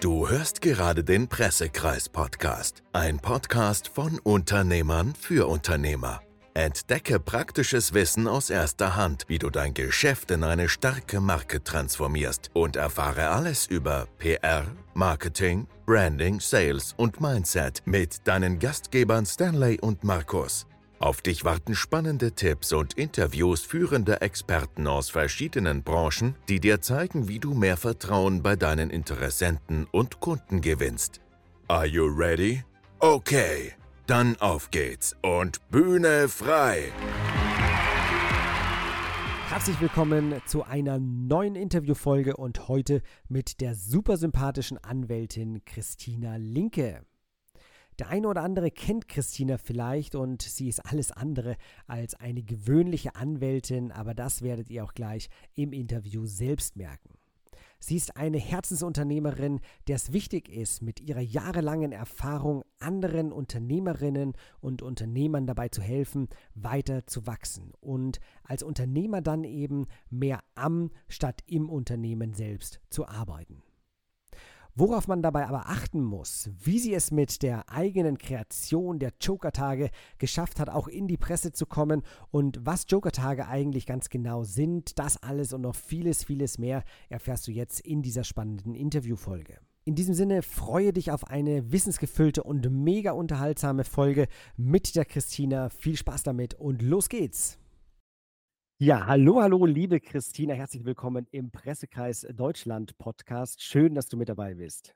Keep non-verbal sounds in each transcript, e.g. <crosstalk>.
Du hörst gerade den Pressekreis-Podcast, ein Podcast von Unternehmern für Unternehmer. Entdecke praktisches Wissen aus erster Hand, wie du dein Geschäft in eine starke Marke transformierst und erfahre alles über PR, Marketing, Branding, Sales und Mindset mit deinen Gastgebern Stanley und Markus. Auf dich warten spannende Tipps und Interviews führender Experten aus verschiedenen Branchen, die dir zeigen, wie du mehr Vertrauen bei deinen Interessenten und Kunden gewinnst. Are you ready? Okay, dann auf geht's und Bühne frei! Herzlich willkommen zu einer neuen Interviewfolge und heute mit der super sympathischen Anwältin Christina Linke. Der eine oder andere kennt Christina vielleicht und sie ist alles andere als eine gewöhnliche Anwältin, aber das werdet ihr auch gleich im Interview selbst merken. Sie ist eine Herzensunternehmerin, der es wichtig ist, mit ihrer jahrelangen Erfahrung anderen Unternehmerinnen und Unternehmern dabei zu helfen, weiter zu wachsen und als Unternehmer dann eben mehr am statt im Unternehmen selbst zu arbeiten. Worauf man dabei aber achten muss, wie sie es mit der eigenen Kreation der Joker-Tage geschafft hat, auch in die Presse zu kommen und was Joker-Tage eigentlich ganz genau sind, das alles und noch vieles, vieles mehr erfährst du jetzt in dieser spannenden Interviewfolge. In diesem Sinne freue dich auf eine wissensgefüllte und mega unterhaltsame Folge mit der Christina. Viel Spaß damit und los geht's! Ja, hallo, hallo, liebe Christina, herzlich willkommen im Pressekreis Deutschland Podcast. Schön, dass du mit dabei bist.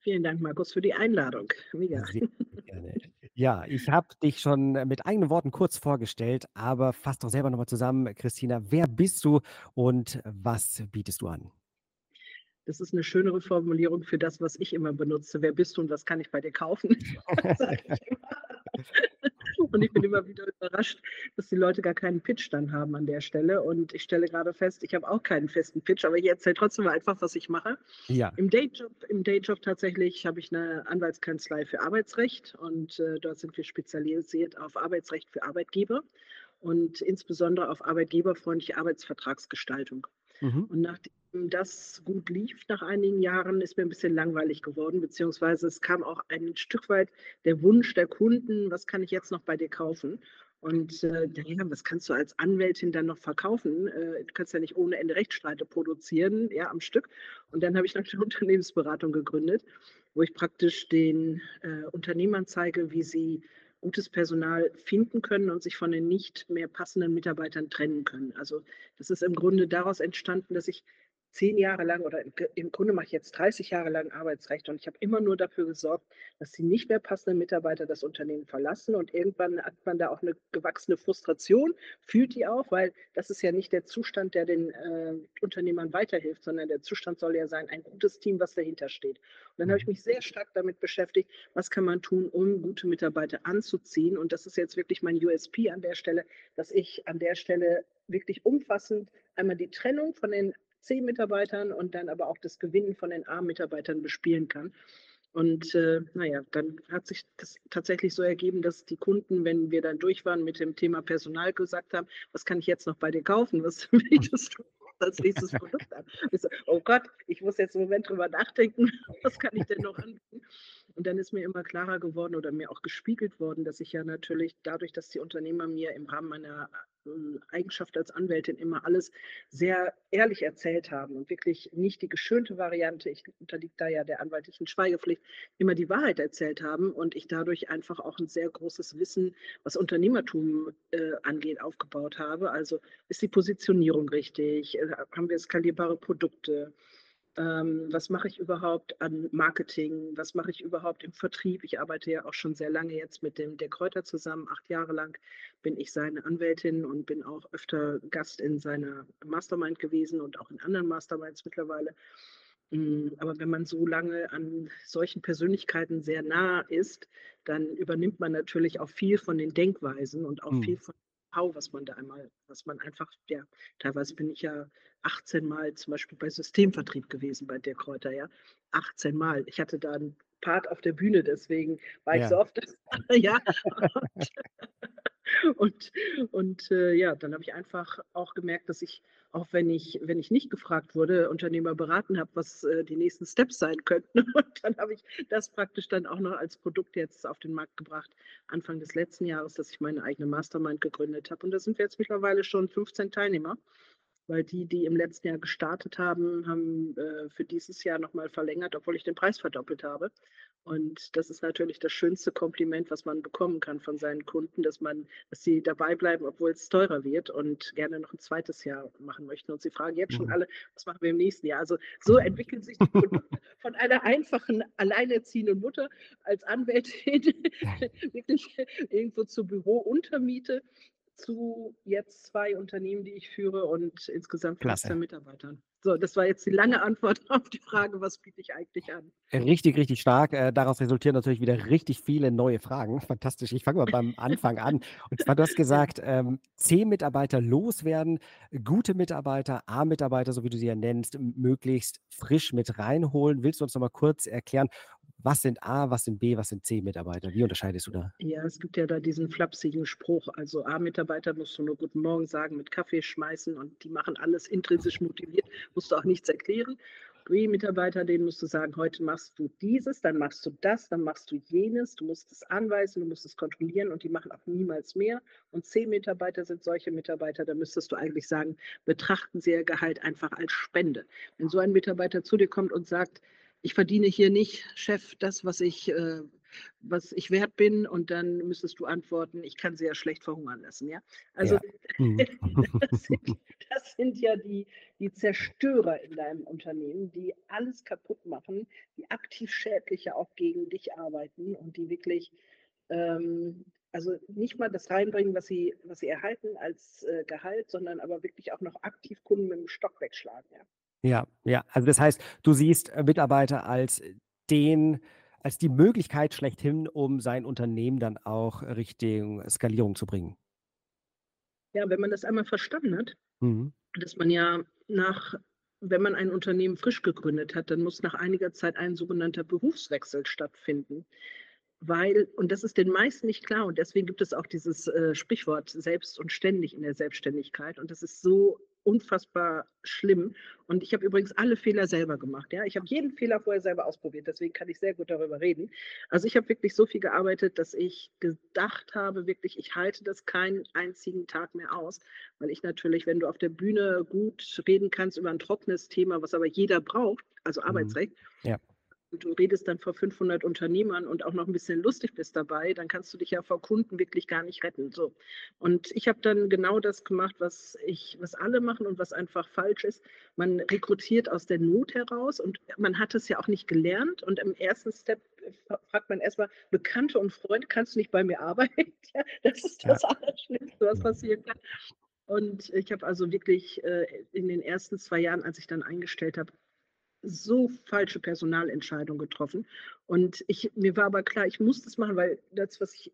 Vielen Dank, Markus, für die Einladung. Mega. Sehr <laughs> gerne. Ja, ich habe dich schon mit eigenen Worten kurz vorgestellt, aber fass doch selber nochmal zusammen, Christina. Wer bist du und was bietest du an? Das ist eine schönere Formulierung für das, was ich immer benutze. Wer bist du und was kann ich bei dir kaufen? <laughs> <laughs> Und ich bin immer wieder überrascht, dass die Leute gar keinen Pitch dann haben an der Stelle. Und ich stelle gerade fest, ich habe auch keinen festen Pitch, aber ich erzähle trotzdem mal einfach, was ich mache. Ja. Im Dayjob, im Dayjob tatsächlich habe ich eine Anwaltskanzlei für Arbeitsrecht und äh, dort sind wir spezialisiert auf Arbeitsrecht für Arbeitgeber und insbesondere auf arbeitgeberfreundliche Arbeitsvertragsgestaltung. Mhm. Und nachdem das gut lief nach einigen Jahren, ist mir ein bisschen langweilig geworden, beziehungsweise es kam auch ein Stück weit der Wunsch der Kunden, was kann ich jetzt noch bei dir kaufen? Und äh, ja, was kannst du als Anwältin dann noch verkaufen? Äh, du kannst ja nicht ohne Ende Rechtsstreite produzieren, ja, am Stück. Und dann habe ich eine <laughs> Unternehmensberatung gegründet, wo ich praktisch den äh, Unternehmern zeige, wie sie gutes Personal finden können und sich von den nicht mehr passenden Mitarbeitern trennen können. Also das ist im Grunde daraus entstanden, dass ich zehn Jahre lang oder im Grunde mache ich jetzt 30 Jahre lang Arbeitsrecht und ich habe immer nur dafür gesorgt, dass die nicht mehr passenden Mitarbeiter das Unternehmen verlassen und irgendwann hat man da auch eine gewachsene Frustration, fühlt die auch, weil das ist ja nicht der Zustand, der den äh, Unternehmern weiterhilft, sondern der Zustand soll ja sein, ein gutes Team, was dahinter steht. Und dann habe ich mhm. mich sehr stark damit beschäftigt, was kann man tun, um gute Mitarbeiter anzuziehen und das ist jetzt wirklich mein USP an der Stelle, dass ich an der Stelle wirklich umfassend einmal die Trennung von den C-Mitarbeitern und dann aber auch das Gewinnen von den A-Mitarbeitern bespielen kann. Und äh, naja, dann hat sich das tatsächlich so ergeben, dass die Kunden, wenn wir dann durch waren mit dem Thema Personal, gesagt haben, was kann ich jetzt noch bei dir kaufen? Was <laughs> bietest du als nächstes Produkt an? So, oh Gott, ich muss jetzt einen Moment drüber nachdenken, <laughs> was kann ich denn noch anbieten? Und dann ist mir immer klarer geworden oder mir auch gespiegelt worden, dass ich ja natürlich dadurch, dass die Unternehmer mir im Rahmen meiner ähm, Eigenschaft als Anwältin immer alles sehr ehrlich erzählt haben und wirklich nicht die geschönte Variante, ich unterliege da ja der anwaltlichen Schweigepflicht, immer die Wahrheit erzählt haben und ich dadurch einfach auch ein sehr großes Wissen, was Unternehmertum äh, angeht, aufgebaut habe. Also ist die Positionierung richtig? Äh, haben wir skalierbare Produkte? Ähm, was mache ich überhaupt an Marketing, was mache ich überhaupt im Vertrieb. Ich arbeite ja auch schon sehr lange jetzt mit dem der Kräuter zusammen. Acht Jahre lang bin ich seine Anwältin und bin auch öfter Gast in seiner Mastermind gewesen und auch in anderen Masterminds mittlerweile. Hm, aber wenn man so lange an solchen Persönlichkeiten sehr nah ist, dann übernimmt man natürlich auch viel von den Denkweisen und auch mhm. viel von Know-how, was man da einmal, was man einfach, ja, teilweise bin ich ja 18 Mal zum Beispiel bei Systemvertrieb gewesen bei der Kräuter, ja. 18 Mal. Ich hatte da einen Part auf der Bühne, deswegen war ja. ich so oft, <laughs> ja. Und, <laughs> und und äh, ja, dann habe ich einfach auch gemerkt, dass ich, auch wenn ich, wenn ich nicht gefragt wurde, Unternehmer beraten habe, was äh, die nächsten Steps sein könnten. <laughs> Und dann habe ich das praktisch dann auch noch als Produkt jetzt auf den Markt gebracht, Anfang des letzten Jahres, dass ich meine eigene Mastermind gegründet habe. Und da sind wir jetzt mittlerweile schon 15 Teilnehmer weil die, die im letzten Jahr gestartet haben, haben äh, für dieses Jahr nochmal verlängert, obwohl ich den Preis verdoppelt habe. Und das ist natürlich das schönste Kompliment, was man bekommen kann von seinen Kunden, dass man, dass sie dabei bleiben, obwohl es teurer wird und gerne noch ein zweites Jahr machen möchten. Und sie fragen jetzt schon mhm. alle, was machen wir im nächsten Jahr? Also so entwickeln sich die Produkte <laughs> von einer einfachen, alleinerziehenden Mutter als Anwältin <laughs> wirklich irgendwo zur Bürountermiete zu jetzt zwei Unternehmen, die ich führe und insgesamt 15 Mitarbeitern. So, das war jetzt die lange Antwort <laughs> auf die Frage, was biete ich eigentlich an? Richtig, richtig stark. Äh, daraus resultieren natürlich wieder richtig viele neue Fragen. <laughs> Fantastisch. Ich fange mal beim Anfang an. Und zwar, du hast gesagt, ähm, zehn Mitarbeiter loswerden, gute Mitarbeiter, A-Mitarbeiter, so wie du sie ja nennst, möglichst frisch mit reinholen. Willst du uns noch mal kurz erklären, was sind A, was sind B, was sind C-Mitarbeiter? Wie unterscheidest du da? Ja, es gibt ja da diesen flapsigen Spruch. Also A-Mitarbeiter musst du nur Guten Morgen sagen, mit Kaffee schmeißen und die machen alles intrinsisch motiviert, musst du auch nichts erklären. B-Mitarbeiter, denen musst du sagen, heute machst du dieses, dann machst du das, dann machst du jenes, du musst es anweisen, du musst es kontrollieren und die machen auch niemals mehr. Und C-Mitarbeiter sind solche Mitarbeiter, da müsstest du eigentlich sagen, betrachten sie ihr Gehalt einfach als Spende. Wenn so ein Mitarbeiter zu dir kommt und sagt, ich verdiene hier nicht, Chef, das, was ich, äh, was ich wert bin, und dann müsstest du antworten, ich kann sie ja schlecht verhungern lassen. Ja? Also ja. <laughs> Mhm. das, sind, das, sind, ja die, die Zerstörer in deinem Unternehmen, die alles kaputt machen, die aktiv schädlicher auch gegen dich arbeiten und die wirklich ähm, also nicht mal das reinbringen, was sie, was sie erhalten als äh, Gehalt, sondern aber wirklich auch noch aktiv Kunden mit dem Stock wegschlagen. Ja. Ja, ja. Also das heißt, du siehst äh, Mitarbeiter als den als die Möglichkeit schlechthin, um sein Unternehmen dann auch Richtung Skalierung zu bringen. Ja, wenn man das einmal verstanden hat, mhm. dass man ja nach wenn man ein Unternehmen frisch gegründet hat, dann muss nach einiger Zeit ein sogenannter Berufswechsel stattfinden. Weil, und das ist den meisten nicht klar, und deswegen gibt es auch dieses äh, Sprichwort selbst und ständig in der Selbstständigkeit. Und das ist so unfassbar schlimm. Und ich habe übrigens alle Fehler selber gemacht. Ja? Ich habe jeden Fehler vorher selber ausprobiert, deswegen kann ich sehr gut darüber reden. Also ich habe wirklich so viel gearbeitet, dass ich gedacht habe, wirklich, ich halte das keinen einzigen Tag mehr aus, weil ich natürlich, wenn du auf der Bühne gut reden kannst über ein trockenes Thema, was aber jeder braucht, also mhm. Arbeitsrecht, ja du redest dann vor 500 Unternehmern und auch noch ein bisschen lustig bist dabei, dann kannst du dich ja vor Kunden wirklich gar nicht retten. So. Und ich habe dann genau das gemacht, was ich, was alle machen und was einfach falsch ist. Man rekrutiert aus der Not heraus und man hat es ja auch nicht gelernt. Und im ersten Step fragt man erstmal Bekannte und Freunde, kannst du nicht bei mir arbeiten? <laughs> Ja, das ist das ja. Allerschlimmste, was passieren kann. Und ich habe also wirklich äh, in den ersten zwei Jahren, als ich dann eingestellt habe, so falsche Personalentscheidungen getroffen. Und ich, mir war aber klar, ich muss das machen, weil das, was ich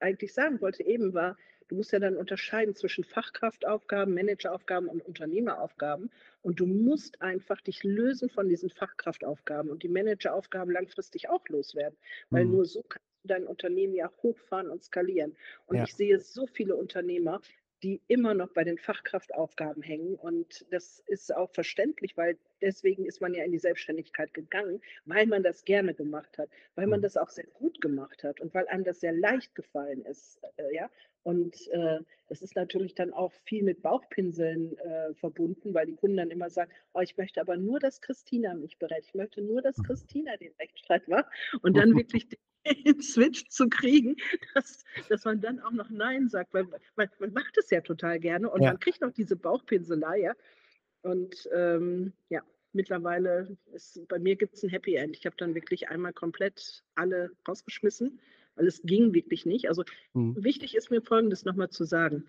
eigentlich sagen wollte eben war, du musst ja dann unterscheiden zwischen Fachkraftaufgaben, Manageraufgaben und Unternehmeraufgaben. Und du musst einfach dich lösen von diesen Fachkraftaufgaben und die Manageraufgaben langfristig auch loswerden, weil mhm. nur so kannst du dein Unternehmen ja hochfahren und skalieren. Und ja. ich sehe so viele Unternehmer, die immer noch bei den Fachkraftaufgaben hängen. Und das ist auch verständlich, weil deswegen ist man ja in die Selbstständigkeit gegangen, weil man das gerne gemacht hat, weil man mhm. das auch sehr gut gemacht hat und weil einem das sehr leicht gefallen ist. Äh, ja? Und äh, das ist natürlich dann auch viel mit Bauchpinseln äh, verbunden, weil die Kunden dann immer sagen, oh, ich möchte aber nur, dass Christina mich berät. Ich möchte nur, dass mhm. Christina den Rechtsstreit macht und <laughs> dann wirklich den <laughs> Switch zu kriegen, dass, dass man dann auch noch Nein sagt, weil man, man macht es ja total gerne und ja. man kriegt noch diese Bauchpinselei, ja. Und ähm, ja, mittlerweile ist bei mir gibt es ein Happy End. Ich habe dann wirklich einmal komplett alle rausgeschmissen, weil es ging wirklich nicht. Also mhm. wichtig ist mir folgendes nochmal zu sagen.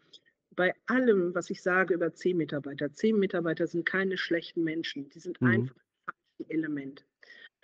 Bei allem, was ich sage über zehn Mitarbeiter, zehn Mitarbeiter sind keine schlechten Menschen, die sind mhm. einfach ein Element.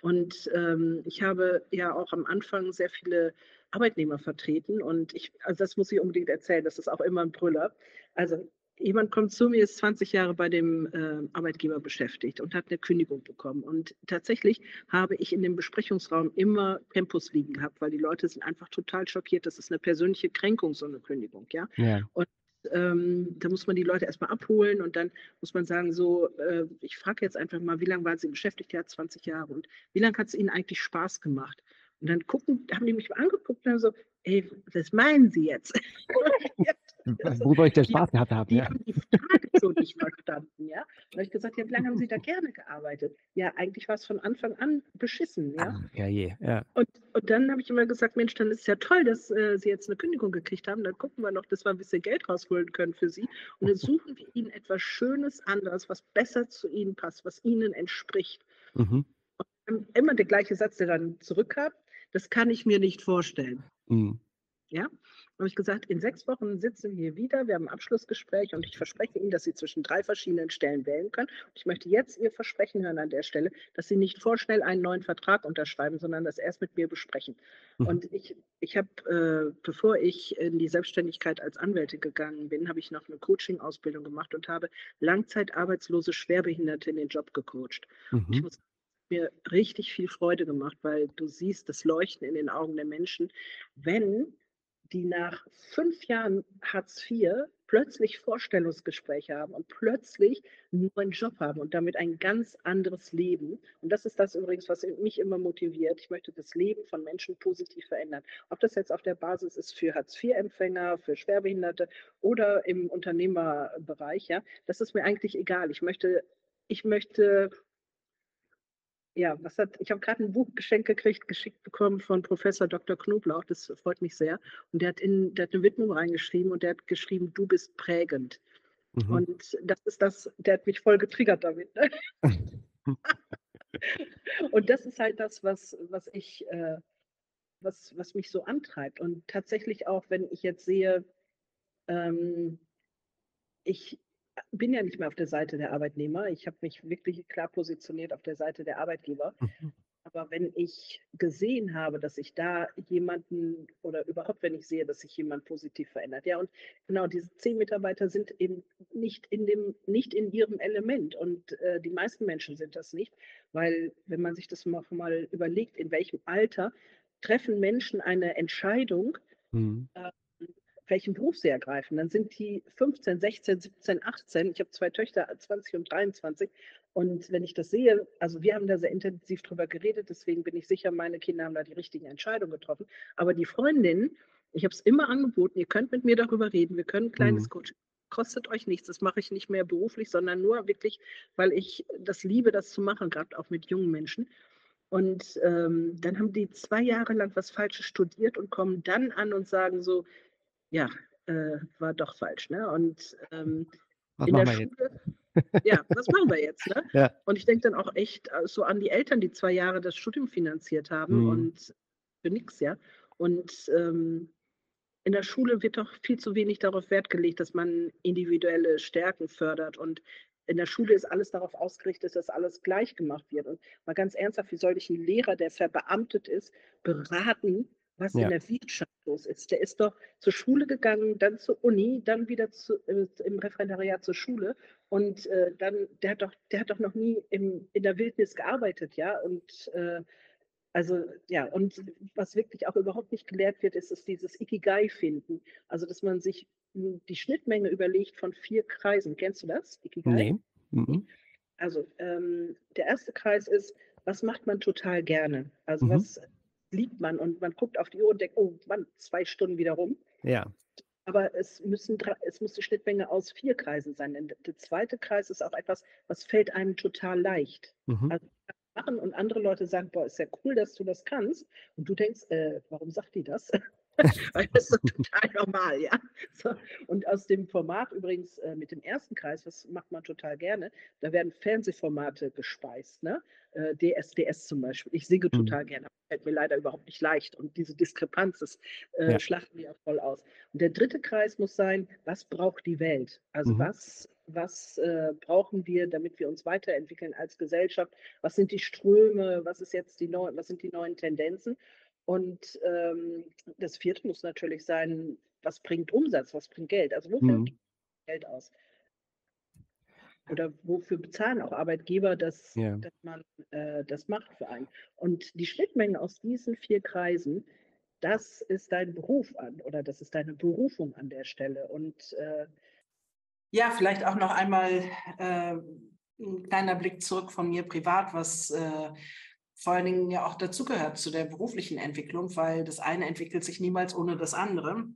Und ähm, ich habe ja auch am Anfang sehr viele Arbeitnehmer vertreten und ich, also das muss ich unbedingt erzählen, das ist auch immer ein Brüller. Also jemand kommt zu mir, ist 20 Jahre bei dem äh, Arbeitgeber beschäftigt und hat eine Kündigung bekommen. Und tatsächlich habe ich in dem Besprechungsraum immer Tempos liegen gehabt, weil die Leute sind einfach total schockiert. Das ist eine persönliche Kränkung, so eine Kündigung. Ja. ja. Und ähm, da muss man die Leute erstmal abholen und dann muss man sagen, so, äh, ich frage jetzt einfach mal, wie lange waren Sie beschäftigt? Ja, 20 Jahre. Und wie lange hat es Ihnen eigentlich Spaß gemacht? Und dann gucken, haben die mich angeguckt und haben so, ey, was meinen Sie jetzt? <laughs> Wo soll ich denn Spaß gehabt haben? Die ja. haben die Frage so nicht verstanden, ja. Da habe ich gesagt, ja, wie lange haben Sie da gerne gearbeitet? Ja, eigentlich war es von Anfang an beschissen, ja. Ach, ja, je, ja. Und, und dann habe ich immer gesagt, Mensch, dann ist es ja toll, dass äh, Sie jetzt eine Kündigung gekriegt haben. Dann gucken wir noch, dass wir ein bisschen Geld rausholen können für Sie. Und dann suchen wir Ihnen etwas Schönes anderes, was besser zu Ihnen passt, was Ihnen entspricht. Mhm. Und immer der gleiche Satz, der dann zurückkam, das kann ich mir nicht vorstellen. Mhm. Ja, habe ich gesagt, in sechs Wochen sitzen wir hier wieder, wir haben ein Abschlussgespräch und ich verspreche Ihnen, dass Sie zwischen drei verschiedenen Stellen wählen können. Und ich möchte jetzt Ihr Versprechen hören an der Stelle, dass Sie nicht vorschnell einen neuen Vertrag unterschreiben, sondern das erst mit mir besprechen. Mhm. Und ich, ich habe, äh, bevor ich in die Selbstständigkeit als Anwälte gegangen bin, habe ich noch eine Coaching-Ausbildung gemacht und habe langzeitarbeitslose Schwerbehinderte in den Job gecoacht. Mhm. Ich muss mir richtig viel Freude gemacht, weil du siehst das Leuchten in den Augen der Menschen, wenn die nach fünf Jahren Hartz IV plötzlich Vorstellungsgespräche haben und plötzlich einen neuen Job haben und damit ein ganz anderes Leben. Und das ist das übrigens, was mich immer motiviert. Ich möchte das Leben von Menschen positiv verändern. Ob das jetzt auf der Basis ist für Hartz-IV-Empfänger, für Schwerbehinderte oder im Unternehmerbereich, ja, das ist mir eigentlich egal. Ich möchte, ich möchte ja, was hat, ich habe gerade ein Buch geschenkt gekriegt, geschickt bekommen von Professor Dr. Knoblauch, das freut mich sehr. Und der hat, in, der hat eine Widmung reingeschrieben und der hat geschrieben, du bist prägend. Mhm. Und das ist das, der hat mich voll getriggert damit. Ne? <laughs> und das ist halt das, was, was ich, äh, was, was mich so antreibt. Und tatsächlich auch, wenn ich jetzt sehe, ähm, ich, bin ja nicht mehr auf der Seite der Arbeitnehmer. Ich habe mich wirklich klar positioniert auf der Seite der Arbeitgeber. Mhm. Aber wenn ich gesehen habe, dass ich da jemanden oder überhaupt, wenn ich sehe, dass sich jemand positiv verändert, ja, und genau, diese zehn Mitarbeiter sind eben nicht in dem, nicht in ihrem Element. Und äh, die meisten Menschen sind das nicht, weil, wenn man sich das mal, mal überlegt, in welchem Alter treffen Menschen eine Entscheidung, mhm. äh, welchen Beruf sie ergreifen. Dann sind die 15, 16, 17, 18. Ich habe zwei Töchter, 20 und 23. Und wenn ich das sehe, also wir haben da sehr intensiv drüber geredet, deswegen bin ich sicher, meine Kinder haben da die richtigen Entscheidungen getroffen. Aber die Freundinnen, ich habe es immer angeboten, ihr könnt mit mir darüber reden, wir können ein kleines mhm. Coaching kostet euch nichts. Das mache ich nicht mehr beruflich, sondern nur wirklich, weil ich das liebe, das zu machen, gerade auch mit jungen Menschen. Und ähm, dann haben die zwei Jahre lang was Falsches studiert und kommen dann an und sagen so, ja, äh, war doch falsch. Ne? Und ähm, in der Schule, <laughs> ja, was machen wir jetzt? Ne? Ja. Und ich denke dann auch echt äh, so an die Eltern, die zwei Jahre das Studium finanziert haben mhm. und für nichts, ja. Und ähm, in der Schule wird doch viel zu wenig darauf Wert gelegt, dass man individuelle Stärken fördert. Und in der Schule ist alles darauf ausgerichtet, dass alles gleich gemacht wird. Und mal ganz ernsthaft, wie soll ich einen Lehrer, der verbeamtet ist, beraten, was ja. in der Wirtschaft los ist. Der ist doch zur Schule gegangen, dann zur Uni, dann wieder zu, äh, im Referendariat zur Schule und äh, dann, der hat doch, der hat doch noch nie im, in der Wildnis gearbeitet, ja. Und äh, also ja, und was wirklich auch überhaupt nicht gelehrt wird, ist, ist dieses Ikigai finden. Also dass man sich die Schnittmenge überlegt von vier Kreisen. Kennst du das? Ikigai? Nee. Mhm. Also ähm, der erste Kreis ist, was macht man total gerne? Also mhm. was liebt man und man guckt auf die Uhr und denkt, oh Mann, zwei Stunden wieder rum. Ja. Aber es, müssen, es muss die Schnittmenge aus vier Kreisen sein. Denn der zweite Kreis ist auch etwas, was fällt einem total leicht. Mhm. Also machen und andere Leute sagen, boah, ist ja cool, dass du das kannst. Und du denkst, äh, warum sagt die das? <laughs> Weil das ist total normal, ja. So. Und aus dem Format übrigens äh, mit dem ersten Kreis, das macht man total gerne, da werden Fernsehformate gespeist, ne? Äh, DSDS zum Beispiel. Ich singe mhm. total gerne, fällt mir leider überhaupt nicht leicht. Und diese Diskrepanz, das äh, ja. schlachten wir ja voll aus. Und der dritte Kreis muss sein, was braucht die Welt? Also mhm. was was äh, brauchen wir, damit wir uns weiterentwickeln als Gesellschaft? Was sind die Ströme? Was ist jetzt die neu, was sind die neuen Tendenzen? Und ähm, das vierte muss natürlich sein, was bringt Umsatz, was bringt Geld? Also wofür mhm. Geld aus? Oder wofür bezahlen auch Arbeitgeber, dass, ja. dass man äh, das macht für einen? Und die Schnittmenge aus diesen vier Kreisen, das ist dein Beruf an oder das ist deine Berufung an der Stelle. Und äh, ja, vielleicht auch noch einmal äh, ein kleiner Blick zurück von mir privat, was äh, vor allen Dingen ja auch dazugehört zu der beruflichen Entwicklung, weil das eine entwickelt sich niemals ohne das andere.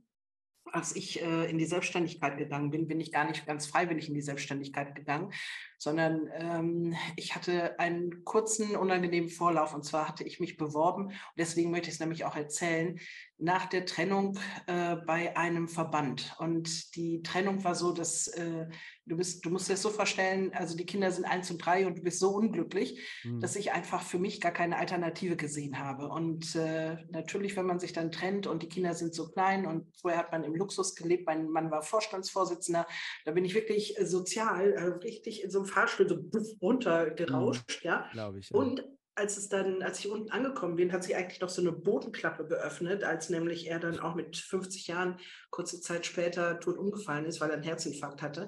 Als ich äh, in die Selbstständigkeit gegangen bin, bin ich gar nicht ganz freiwillig in die Selbstständigkeit gegangen, sondern ähm, ich hatte einen kurzen, unangenehmen Vorlauf. Und zwar hatte ich mich beworben, und deswegen möchte ich es nämlich auch erzählen, nach der Trennung äh, bei einem Verband. Und die Trennung war so, dass äh, du bist, du musst dir das so vorstellen, also die Kinder sind eins und drei und du bist so unglücklich, mhm. dass ich einfach für mich gar keine Alternative gesehen habe. Und äh, natürlich, wenn man sich dann trennt und die Kinder sind so klein und vorher hat man im Luxus gelebt, mein Mann war Vorstandsvorsitzender, da bin ich wirklich sozial, äh, richtig in so einem Fahrstuhl so runtergerauscht, mhm. ja. Glaube ich. Ja. Und als es dann, als ich unten angekommen bin, hat sich eigentlich noch so eine Bodenklappe geöffnet, als nämlich er dann auch mit 50 Jahren kurze Zeit später tot umgefallen ist, weil er einen Herzinfarkt hatte.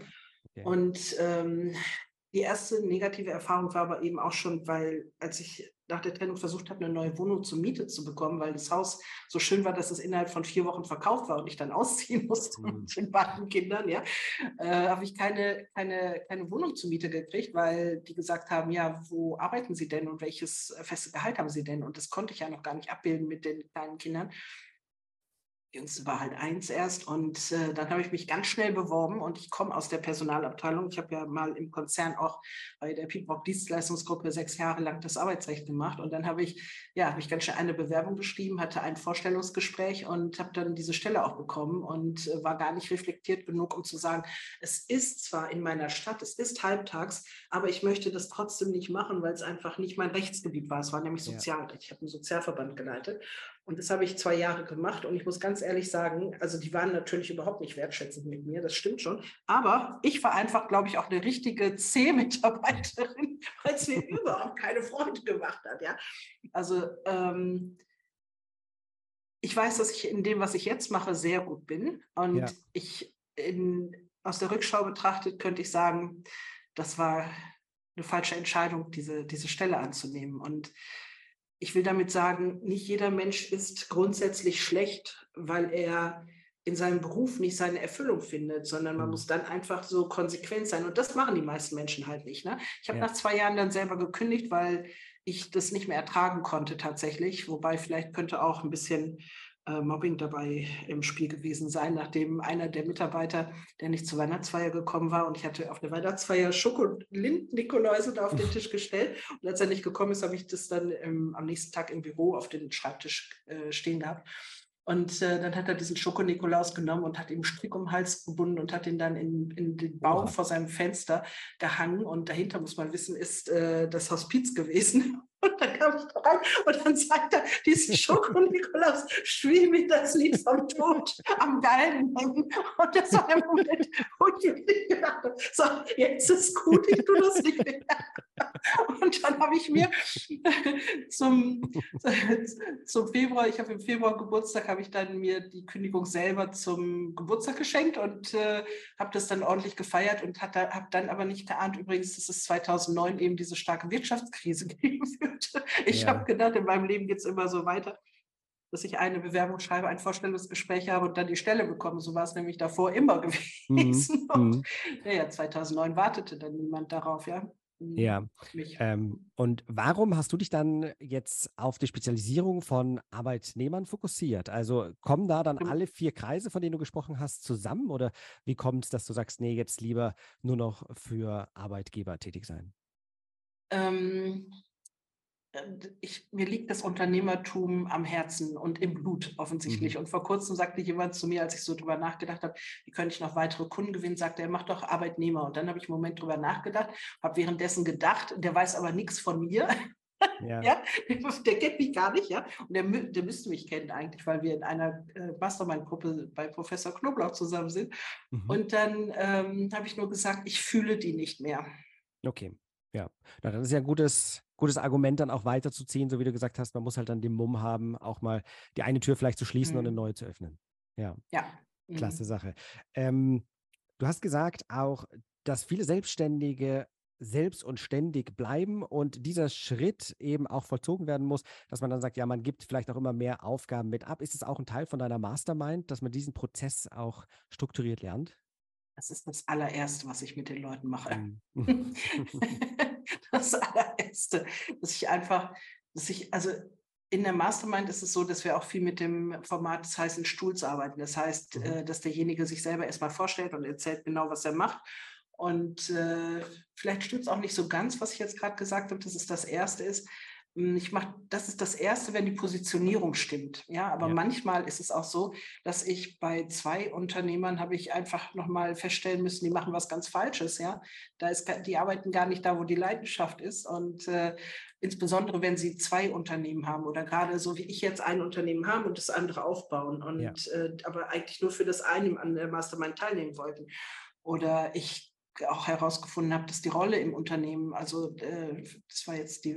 Okay. Und ähm, die erste negative Erfahrung war aber eben auch schon, weil als ich nach der Trennung versucht habe, eine neue Wohnung zur Miete zu bekommen, weil das Haus so schön war, dass es innerhalb von vier Wochen verkauft war und ich dann <laughs> ausziehen musste mhm. mit den beiden Kindern, ja, äh, habe ich keine, keine, keine Wohnung zur Miete gekriegt, weil die gesagt haben, ja, wo arbeiten Sie denn und welches feste Gehalt haben Sie denn? Und das konnte ich ja noch gar nicht abbilden mit den kleinen Kindern. Jüngste war halt eins erst und äh, dann habe ich mich ganz schnell beworben und ich komme aus der Personalabteilung. Ich habe ja mal im Konzern auch bei der Piedbock Dienstleistungsgruppe sechs Jahre lang das Arbeitsrecht gemacht und dann habe ich, ja, habe ich ganz schnell eine Bewerbung geschrieben, hatte ein Vorstellungsgespräch und habe dann diese Stelle auch bekommen und äh, war gar nicht reflektiert genug, um zu sagen, es ist zwar in meiner Stadt, es ist halbtags, aber ich möchte das trotzdem nicht machen, weil es einfach nicht mein Rechtsgebiet war. Es war nämlich Sozialrecht. Ja. Ich habe einen Sozialverband geleitet und das habe ich zwei Jahre gemacht und ich muss ganz ehrlich sagen, also die waren natürlich überhaupt nicht wertschätzend mit mir, das stimmt schon. Aber ich war einfach, glaube ich, auch eine richtige C-Mitarbeiterin, <laughs> weil es mir <laughs> überhaupt keine Freude gemacht hat. Ja? Also ähm, ich weiß, dass ich in dem, was ich jetzt mache, sehr gut bin. Und ja. ich in, aus der Rückschau betrachtet könnte ich sagen, das war eine falsche Entscheidung, diese, diese Stelle anzunehmen. Und ich will damit sagen, nicht jeder Mensch ist grundsätzlich schlecht, weil er in seinem Beruf nicht seine Erfüllung findet, sondern man mhm. muss dann einfach so konsequent sein. Und das machen die meisten Menschen halt nicht. Ne? Ich habe ja. nach zwei Jahren dann selber gekündigt, weil ich das nicht mehr ertragen konnte tatsächlich. Wobei vielleicht könnte auch ein bisschen äh, Mobbing dabei im Spiel gewesen sein, nachdem einer der Mitarbeiter, der nicht zur Weihnachtsfeier gekommen war und ich hatte auf der Weihnachtsfeier Schokolind-Nikoläuse da auf den Tisch gestellt und als er nicht gekommen ist, habe ich das dann ähm, am nächsten Tag im Büro auf den Schreibtisch äh, stehen gehabt. Und äh, dann hat er diesen Schoko-Nikolaus genommen und hat ihm Strick um den Hals gebunden und hat ihn dann in, in den Baum vor seinem Fenster gehangen. Und dahinter, muss man wissen, ist äh, das Hospiz gewesen. Und dann kam ich da rein und dann sagt er, diesen Schoko-Nikolaus, spiel mir das Lied vom Tod am Galgen hängen. Und das war der Moment, wo ich gedacht so, jetzt ist gut, ich tue das nicht mehr. Und dann habe ich mir zum, zum Februar, ich habe im Februar Geburtstag, habe ich dann mir die Kündigung selber zum Geburtstag geschenkt und äh, habe das dann ordentlich gefeiert und habe dann aber nicht geahnt, übrigens, dass es 2009 eben diese starke Wirtschaftskrise <laughs> geben wird. Ich ja. habe gedacht, in meinem Leben geht es immer so weiter dass ich eine Bewerbung schreibe, ein Vorstellungsgespräch habe und dann die Stelle bekomme. So war es nämlich davor immer <laughs> gewesen. Mhm. Und, ja, 2009 wartete dann niemand darauf, ja. Ja. Ähm, und warum hast du dich dann jetzt auf die Spezialisierung von Arbeitnehmern fokussiert? Also kommen da dann alle vier Kreise, von denen du gesprochen hast, zusammen? Oder wie kommt es, dass du sagst, nee, jetzt lieber nur noch für Arbeitgeber tätig sein? Ähm, äh, ich, mir liegt das Unternehmertum am Herzen und im Blut offensichtlich. Mhm. Und vor kurzem sagte jemand zu mir, als ich so drüber nachgedacht habe, wie könnte ich noch weitere Kunden gewinnen, sagte er, mach doch Arbeitnehmer. Und dann habe ich einen Moment drüber nachgedacht, habe währenddessen gedacht, der weiß aber nichts von mir. <laughs> Ja. ja. der kennt mich gar nicht, ja. Und der, der müsste mich kennen eigentlich, weil wir in einer äh, Mastermind-Gruppe bei Professor Knoblauch zusammen sind. Mhm. Und dann ähm, habe ich nur gesagt, ich fühle die nicht mehr. Okay. Ja, Na, das ist ja ein gutes, gutes Argument, dann auch weiterzuziehen, so wie du gesagt hast, man muss halt dann den Mumm haben, auch mal die eine Tür vielleicht zu schließen mhm. und eine mhm. neue zu öffnen. Ja. Ja. Klasse mhm. Sache. Ähm, Du hast gesagt auch, dass viele Selbstständige selbst und ständig bleiben und dieser Schritt eben auch vollzogen werden muss, dass man dann sagt, ja, man gibt vielleicht auch immer mehr Aufgaben mit ab. Ist es auch ein Teil von deiner Mastermind, dass man diesen Prozess auch strukturiert lernt? Das ist das allererste, was ich mit den Leuten mache. <laughs> <laughs> <laughs> Das allererste, dass ich einfach, dass ich, also in der Mastermind ist es so, dass wir auch viel mit dem Format des heißen Stuhls arbeiten. Das heißt, mhm. äh, dass derjenige sich selber erstmal vorstellt und erzählt genau, was er macht. Und äh, vielleicht stimmt es auch nicht so ganz, was ich jetzt gerade gesagt habe, dass es das Erste ist. Hm, ich mache, das ist das Erste, wenn die Positionierung stimmt. Ja, aber ja. manchmal ist es auch so, dass ich bei zwei Unternehmern habe ich einfach nochmal feststellen müssen, die machen was ganz Falsches. Ja, da ist, die arbeiten gar nicht da, wo die Leidenschaft ist. Und äh, insbesondere, wenn sie zwei Unternehmen haben oder gerade so wie ich jetzt ein Unternehmen haben und das andere aufbauen und ja. äh, aber eigentlich nur für das eine an der Mastermind teilnehmen wollten. Oder ich auch herausgefunden habe, dass die Rolle im Unternehmen, also äh, das war jetzt die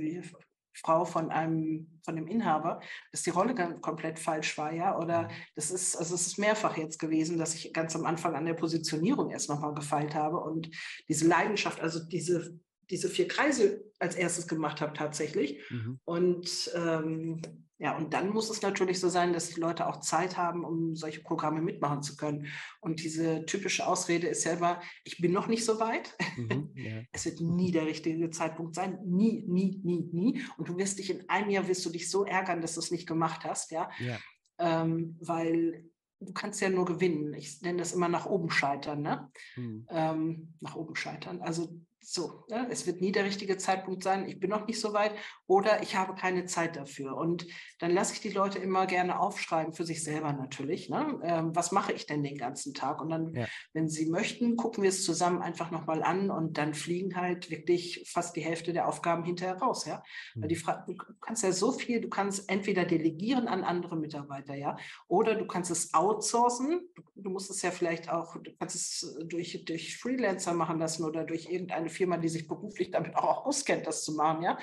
Frau von einem, von dem Inhaber, dass die Rolle ganz komplett falsch war, ja. Oder mhm. das ist, also es ist mehrfach jetzt gewesen, dass ich ganz am Anfang an der Positionierung erst nochmal gefeilt habe und diese Leidenschaft, also diese, diese vier Kreise als erstes gemacht habe tatsächlich. Mhm. Und ähm, ja, und dann muss es natürlich so sein, dass die Leute auch Zeit haben, um solche Programme mitmachen zu können. Und diese typische Ausrede ist ja immer, ich bin noch nicht so weit. Mhm, <laughs> ja. Es wird nie der richtige Zeitpunkt sein. Nie, nie, nie, nie. Und du wirst dich in einem Jahr, wirst du dich so ärgern, dass du es nicht gemacht hast, ja. ja. Ähm, weil du kannst ja nur gewinnen. Ich nenne das immer nach oben scheitern, ne? Mhm. Ähm, nach oben scheitern. Also so, ne? es wird nie der richtige Zeitpunkt sein, ich bin noch nicht so weit oder ich habe keine Zeit dafür. Und dann lasse ich die Leute immer gerne aufschreiben, für sich selber natürlich. Ne? Ähm, was mache ich denn den ganzen Tag? Und dann, ja. wenn sie möchten, gucken wir es zusammen einfach nochmal an und dann fliegen halt wirklich fast die Hälfte der Aufgaben hinterher raus. Ja? Mhm. Weil die Fra du kannst ja so viel, du kannst entweder delegieren an andere Mitarbeiter, ja, oder du kannst es outsourcen. Du, du musst es ja vielleicht auch, du kannst es durch, durch Freelancer machen lassen oder durch irgendeine Firma, die sich beruflich damit auch auskennt, das zu machen, ja.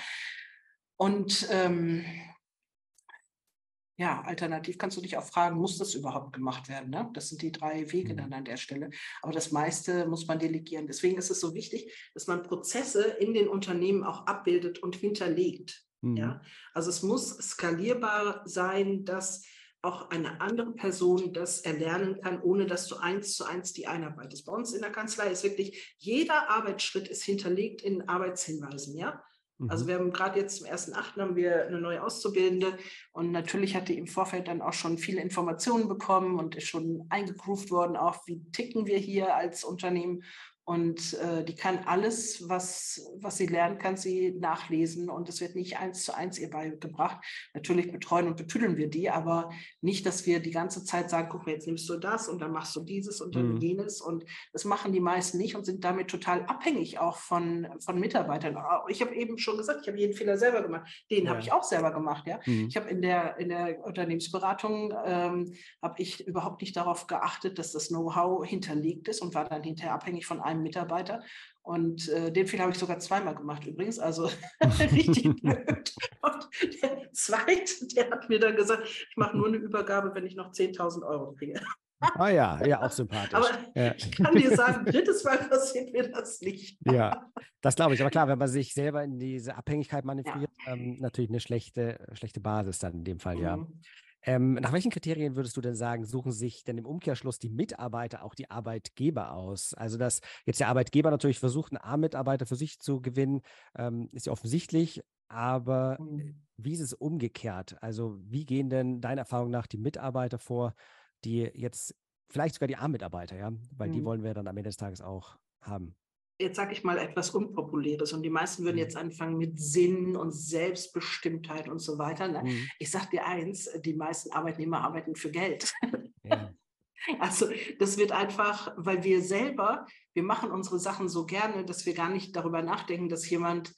Und ähm, ja, alternativ kannst du dich auch fragen, muss das überhaupt gemacht werden? Ne? Das sind die drei Wege dann mhm. an der Stelle. Aber das meiste muss man delegieren. Deswegen ist es so wichtig, dass man Prozesse in den Unternehmen auch abbildet und hinterlegt. Mhm. Ja? Also es muss skalierbar sein, dass auch eine andere Person das erlernen kann, ohne dass du eins zu eins die einarbeitest. Bei uns in der Kanzlei ist wirklich jeder Arbeitsschritt ist hinterlegt in Arbeitshinweisen, ja. Also mhm. wir haben gerade jetzt zum ersten Achten haben wir eine neue Auszubildende und natürlich hat die im Vorfeld dann auch schon viele Informationen bekommen und ist schon eingegroovt worden, auch wie ticken wir hier als Unternehmen und äh, die kann alles, was, was sie lernt, kann sie nachlesen und es wird nicht eins zu eins ihr beigebracht. Natürlich betreuen und betüdeln wir die, aber nicht, dass wir die ganze Zeit sagen, guck mal, jetzt nimmst du das und dann machst du dieses und dann mhm. jenes. Und das machen die meisten nicht und sind damit total abhängig auch von, von Mitarbeitern. Ich habe eben schon gesagt, ich habe jeden Fehler selber gemacht. Den ja. habe ich auch selber gemacht. Ja? Mhm. Ich habe in der, in der Unternehmensberatung ähm, habe ich überhaupt nicht darauf geachtet, dass das Know-how hinterlegt ist und war dann hinterher abhängig von einem Mitarbeiter. Und äh, den Fehler habe ich sogar zweimal gemacht übrigens, also <laughs> richtig <laughs> blöd. Und der zweite, der hat mir dann gesagt, ich mache nur eine Übergabe, wenn ich noch 10.000 Euro kriege. Ah ja, ja, auch <laughs> sympathisch. Aber ja. ich kann dir sagen, drittes Mal passiert mir das nicht. Ja, das glaube ich. Aber klar, wenn man sich selber in diese Abhängigkeit manövriert, ja. ähm, natürlich eine schlechte, schlechte Basis dann in dem Fall, mhm. ja. Ähm, nach welchen Kriterien würdest du denn sagen, suchen sich denn im Umkehrschluss die Mitarbeiter auch die Arbeitgeber aus? Also, dass jetzt der Arbeitgeber natürlich versucht, einen A-Mitarbeiter für sich zu gewinnen, ähm, ist ja offensichtlich. Aber mhm. wie ist es umgekehrt? Also, wie gehen denn deiner Erfahrung nach die Mitarbeiter vor, die jetzt vielleicht sogar die A-Mitarbeiter, ja? Weil mhm. die wollen wir dann am Ende des Tages auch haben jetzt sage ich mal, etwas Unpopuläres. Und die meisten würden mhm. jetzt anfangen mit Sinn und Selbstbestimmtheit und so weiter. Ne? Mhm. Ich sage dir eins, die meisten Arbeitnehmer arbeiten für Geld. Ja. <laughs> Also das wird einfach, weil wir selber, wir machen unsere Sachen so gerne, dass wir gar nicht darüber nachdenken, dass jemand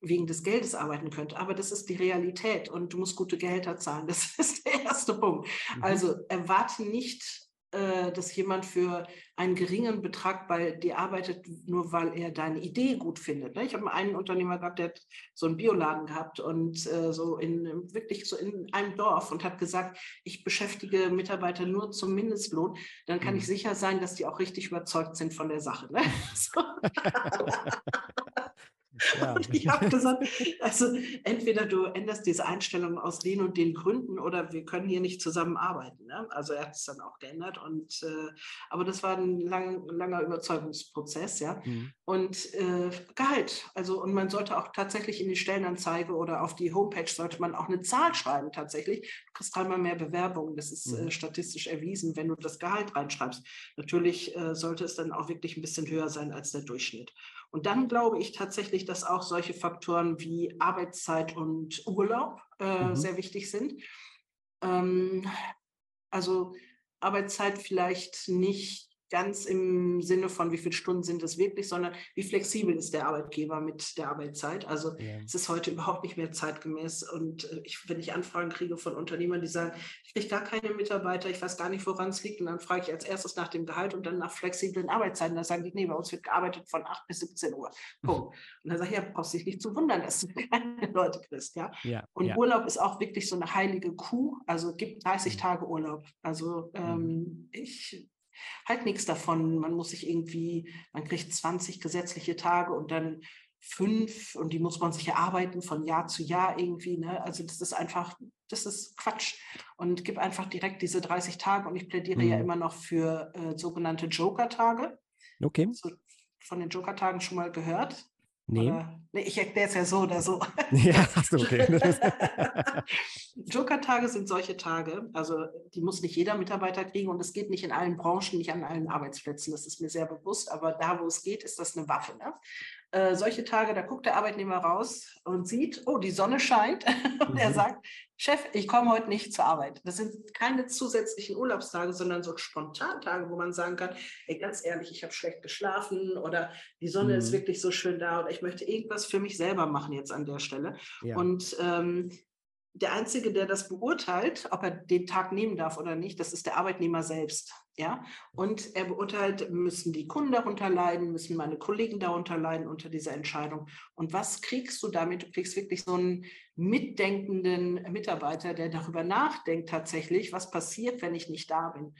wegen des Geldes arbeiten könnte. Aber das ist die Realität und du musst gute Gehälter zahlen. Das <laughs> ist der erste Punkt. Mhm. Also erwarte nicht dass jemand für einen geringen Betrag bei dir arbeitet, nur weil er deine Idee gut findet. Ne? Ich habe einen Unternehmer gehabt, der hat so einen Bioladen gehabt und äh, so in wirklich so in einem Dorf und hat gesagt, ich beschäftige Mitarbeiter nur zum Mindestlohn, dann kann ich mhm. sicher sein, dass die auch richtig überzeugt sind von der Sache. <laughs> <laughs> Ja. Und ich habe gesagt, also entweder du änderst diese Einstellung aus den und den Gründen oder wir können hier nicht zusammenarbeiten. Ne? Also er hat es dann auch geändert. Und, äh, aber das war ein lang, langer Überzeugungsprozess, ja. Mhm. Und äh, Gehalt. Also, und man sollte auch tatsächlich in die Stellenanzeige oder auf die Homepage sollte man auch eine Zahl schreiben tatsächlich. Du kriegst dreimal mehr Bewerbungen. Das ist mhm. äh, statistisch erwiesen, wenn du das Gehalt reinschreibst. Natürlich äh, sollte es dann auch wirklich ein bisschen höher sein als der Durchschnitt. Und dann glaube ich tatsächlich, dass auch solche Faktoren wie Arbeitszeit und Urlaub äh, mhm. sehr wichtig sind. Ähm, also Arbeitszeit vielleicht nicht ganz im Sinne von, wie viele Stunden sind es wirklich, sondern wie flexibel ist der Arbeitgeber mit der Arbeitszeit. Also ja. es ist heute überhaupt nicht mehr zeitgemäß. Und äh, ich, wenn ich Anfragen kriege von Unternehmern, die sagen, ich kriege gar keine Mitarbeiter, ich weiß gar nicht, woran es liegt. Und dann frage ich als erstes nach dem Gehalt und dann nach flexiblen Arbeitszeiten. Da sagen die, nee, bei uns wird gearbeitet von 8 bis 17 Uhr. <laughs> Punkt. Und dann sage ich, ja, brauchst dich nicht zu wundern, dass du <laughs> keine Leute kriegst. Ja? ja und ja. Urlaub ist auch wirklich so eine heilige Kuh. Also gibt 30 mhm. Tage Urlaub. Also mhm. ähm, ich halt nichts davon. Man muss sich irgendwie, man kriegt 20 gesetzliche Tage und dann fünf und die muss man sich erarbeiten von Jahr zu Jahr irgendwie. Ne? Also das ist einfach, das ist Quatsch. Und gib einfach direkt diese 30 Tage und ich plädiere mhm. ja immer noch für äh, sogenannte Joker-Tage. Okay. So, von den Joker-Tagen schon mal gehört? Nee. Oder, nee, ich erkläre es ja so oder so. <laughs> <laughs> Ja, achso, okay. <laughs> Joker-Tage sind solche Tage, also die muss nicht jeder Mitarbeiter kriegen und es geht nicht in allen Branchen, nicht an allen Arbeitsplätzen, das ist mir sehr bewusst, aber da, wo es geht, ist das eine Waffe. Ne? Äh, solche Tage, da guckt der Arbeitnehmer raus und sieht, oh, die Sonne scheint <laughs> und mhm. er sagt, Chef, ich komme heute nicht zur Arbeit. Das sind keine zusätzlichen Urlaubstage, sondern so Spontantage, wo man sagen kann, ey, ganz ehrlich, ich habe schlecht geschlafen oder die Sonne mhm. ist wirklich so schön da oder ich möchte irgendwas für mich selber machen jetzt an der Stelle. Ja. Und ähm, der Einzige, der das beurteilt, ob er den Tag nehmen darf oder nicht, das ist der Arbeitnehmer selbst. Ja? Und er beurteilt, müssen die Kunden darunter leiden, müssen meine Kollegen darunter leiden unter dieser Entscheidung. Und was kriegst du damit? Du kriegst wirklich so einen mitdenkenden Mitarbeiter, der darüber nachdenkt tatsächlich, was passiert, wenn ich nicht da bin.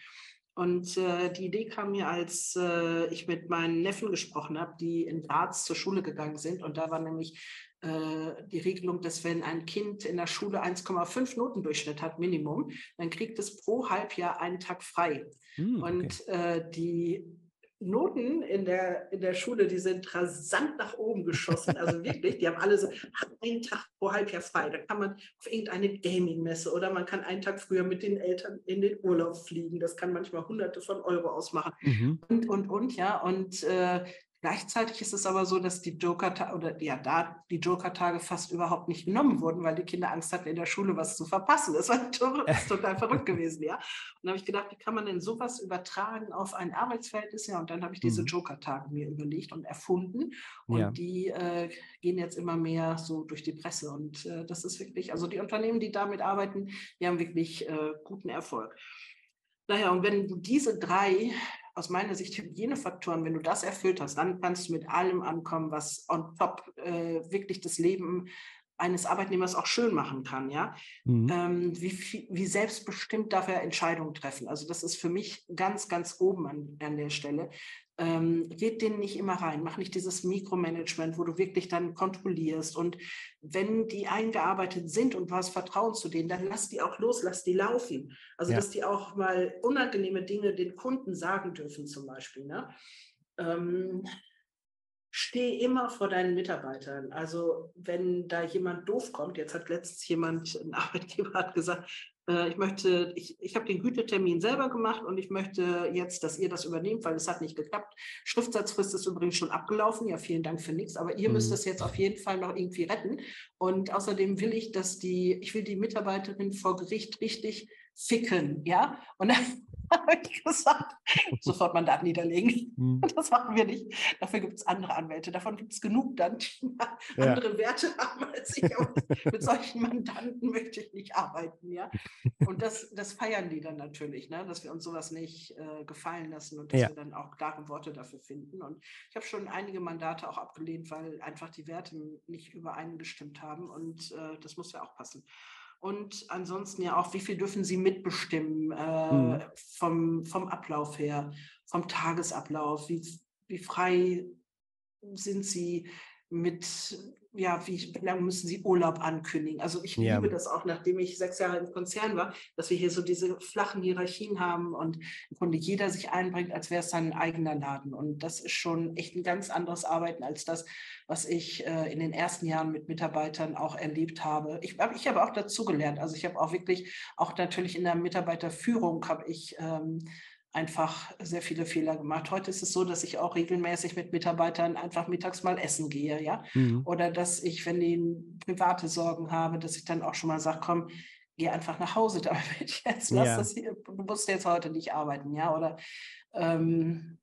Und äh, die Idee kam mir, als äh, ich mit meinen Neffen gesprochen habe, die in Graz zur Schule gegangen sind. Und da war nämlich die Regelung, dass wenn ein Kind in der Schule 1,5 Notendurchschnitt hat, Minimum, dann kriegt es pro Halbjahr einen Tag frei. Hm, okay. Und äh, die Noten in der, in der Schule, die sind rasant nach oben geschossen. Also <laughs> wirklich, die haben alle so einen Tag pro Halbjahr frei. Da kann man auf irgendeine Gaming-Messe oder man kann einen Tag früher mit den Eltern in den Urlaub fliegen. Das kann manchmal hunderte von Euro ausmachen. Mhm. Und, und, und, ja. Und äh, Gleichzeitig ist es aber so, dass die Joker oder ja, da die Joker-Tage fast überhaupt nicht genommen wurden, weil die Kinder Angst hatten, in der Schule was zu verpassen. Das war <laughs> total verrückt gewesen, ja. Und da habe ich gedacht, wie kann man denn sowas übertragen auf ein Arbeitsverhältnis? Ja, und dann habe ich diese mhm. Joker-Tage mir überlegt und erfunden. Und ja. die äh, gehen jetzt immer mehr so durch die Presse. Und äh, das ist wirklich, also die Unternehmen, die damit arbeiten, die haben wirklich äh, guten Erfolg. Naja, und wenn du diese drei aus meiner Sicht Hygienefaktoren, wenn du das erfüllt hast, dann kannst du mit allem ankommen, was on top äh, wirklich das Leben eines Arbeitnehmers auch schön machen kann, ja. Mhm. Ähm, wie, wie, selbstbestimmt darf er Entscheidungen treffen? Also das ist für mich ganz, ganz oben an, an der Stelle ähm, red denen nicht immer rein, mach nicht dieses Mikromanagement, wo du wirklich dann kontrollierst. Und wenn die eingearbeitet sind und du hast Vertrauen zu denen, dann lass die auch los, lass die laufen. Also, ja. dass die auch mal unangenehme Dinge den Kunden sagen dürfen, zum Beispiel. Ne? Ähm, steh immer vor deinen Mitarbeitern. Also wenn da jemand doof kommt, jetzt hat letztens jemand, ein Arbeitgeber hat gesagt, ich möchte, ich, ich habe den Gütetermin selber gemacht und ich möchte jetzt, dass ihr das übernehmt, weil es hat nicht geklappt. Schriftsatzfrist ist übrigens schon abgelaufen. Ja, vielen Dank für nichts, aber ihr mhm. müsst das jetzt auf jeden Fall noch irgendwie retten. Und außerdem will ich, dass die, ich will die Mitarbeiterin vor Gericht richtig ficken, ja. Und dann <laughs> habe ich gesagt, <laughs> sofort Mandat niederlegen. Mhm. <laughs> Das machen wir nicht. Dafür gibt es andere Anwälte. Davon gibt es genug dann, die ja. andere Werte haben als ich. Mit solchen Mandanten möchte ich nicht arbeiten. Ja? Und das, das feiern die dann natürlich, ne? dass wir uns sowas nicht äh, gefallen lassen und dass ja. wir dann auch klare Worte dafür finden. Und ich habe schon einige Mandate auch abgelehnt, weil einfach die Werte nicht übereingestimmt haben. Und äh, das muss ja auch passen. Und ansonsten ja auch, wie viel dürfen Sie mitbestimmen äh, mhm. vom, vom Ablauf her, vom Tagesablauf? Wie, wie frei sind Sie mit ja, wie, lange müssen Sie Urlaub ankündigen? Also ich ja. liebe das auch, nachdem ich sechs Jahre im Konzern war, dass wir hier so diese flachen Hierarchien haben und im Grunde jeder sich einbringt, als wäre es sein eigener Laden. Und das ist schon echt ein ganz anderes Arbeiten als das, was ich äh, in den ersten Jahren mit Mitarbeitern auch erlebt habe. Ich, ich habe auch dazugelernt. Also ich habe auch wirklich, auch natürlich in der Mitarbeiterführung habe ich ähm, einfach sehr viele Fehler gemacht. Heute ist es so, dass ich auch regelmäßig mit Mitarbeitern einfach mittags mal essen gehe, ja. Mhm. Oder dass ich, wenn die private Sorgen habe, dass ich dann auch schon mal sage, komm, geh einfach nach Hause <laughs> damit jetzt, lass ja. das hier, du musst jetzt heute nicht arbeiten, ja. Oder ähm,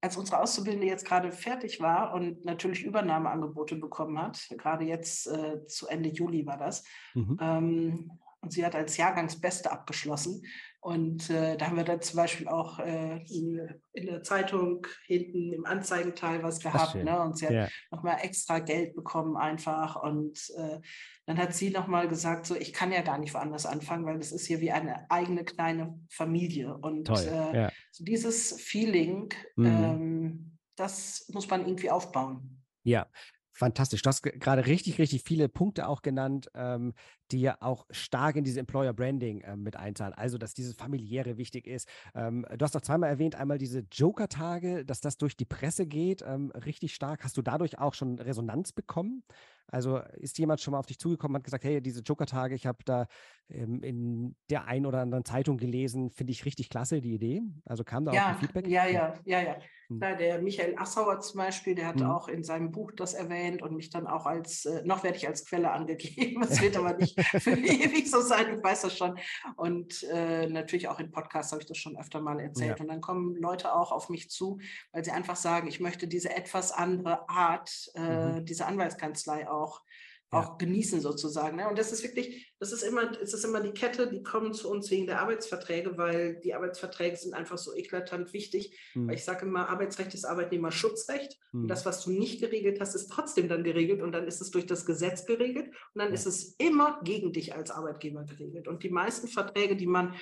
als unsere Auszubildende jetzt gerade fertig war und natürlich Übernahmeangebote bekommen hat, gerade jetzt äh, zu Ende Juli war das, mhm. ähm, und sie hat als Jahrgangsbeste abgeschlossen. Und äh, da haben wir dann zum Beispiel auch äh, in, in, der Zeitung hinten im Anzeigenteil was gehabt. Ne? Und sie hat ja. nochmal extra Geld bekommen einfach. Und äh, dann hat sie nochmal gesagt, so, ich kann ja gar nicht woanders anfangen, weil das ist hier wie eine eigene kleine Familie. Und äh, ja. so dieses Feeling, mhm. ähm, das muss man irgendwie aufbauen. Ja, Fantastisch. Du hast gerade richtig, richtig viele Punkte auch genannt, ähm, die ja auch stark in diese Employer Branding ähm, mit einzahlen. Also, dass dieses familiäre wichtig ist. Ähm, du hast auch zweimal erwähnt, einmal diese Joker-Tage, dass das durch die Presse geht, ähm, richtig stark. Hast du dadurch auch schon Resonanz bekommen? Also ist jemand schon mal auf dich zugekommen und hat gesagt, hey, diese Joker-Tage, ich habe da ähm, in der einen oder anderen Zeitung gelesen, finde ich richtig klasse, die Idee. Also kam da ja, auch ein Feedback? Ja, ja, ja, ja. Hm. Ja, der Michael Assauer zum Beispiel, der hat hm. auch in seinem Buch das erwähnt und mich dann auch als, äh, noch werde ich als Quelle angegeben. <laughs> Es wird aber nicht <laughs> für ewig so sein, ich weiß das schon. Und äh, natürlich auch in Podcasts habe ich das schon öfter mal erzählt. Ja. Und dann kommen Leute auch auf mich zu, weil sie einfach sagen, ich möchte diese etwas andere Art, äh, mhm. diese Anwaltskanzlei auch auch ja. genießen sozusagen. Ne? Und das ist wirklich, das ist immer, es ist immer die Kette, die kommen zu uns wegen der Arbeitsverträge, weil die Arbeitsverträge sind einfach so eklatant wichtig. Mhm. Weil ich sage immer, Arbeitsrecht ist Arbeitnehmerschutzrecht. Mhm. Und hm. das, was du nicht geregelt hast, ist trotzdem dann geregelt und dann ist es durch das Gesetz geregelt und dann ja. ist es immer gegen dich als Arbeitgeber geregelt. Und die meisten Verträge, die man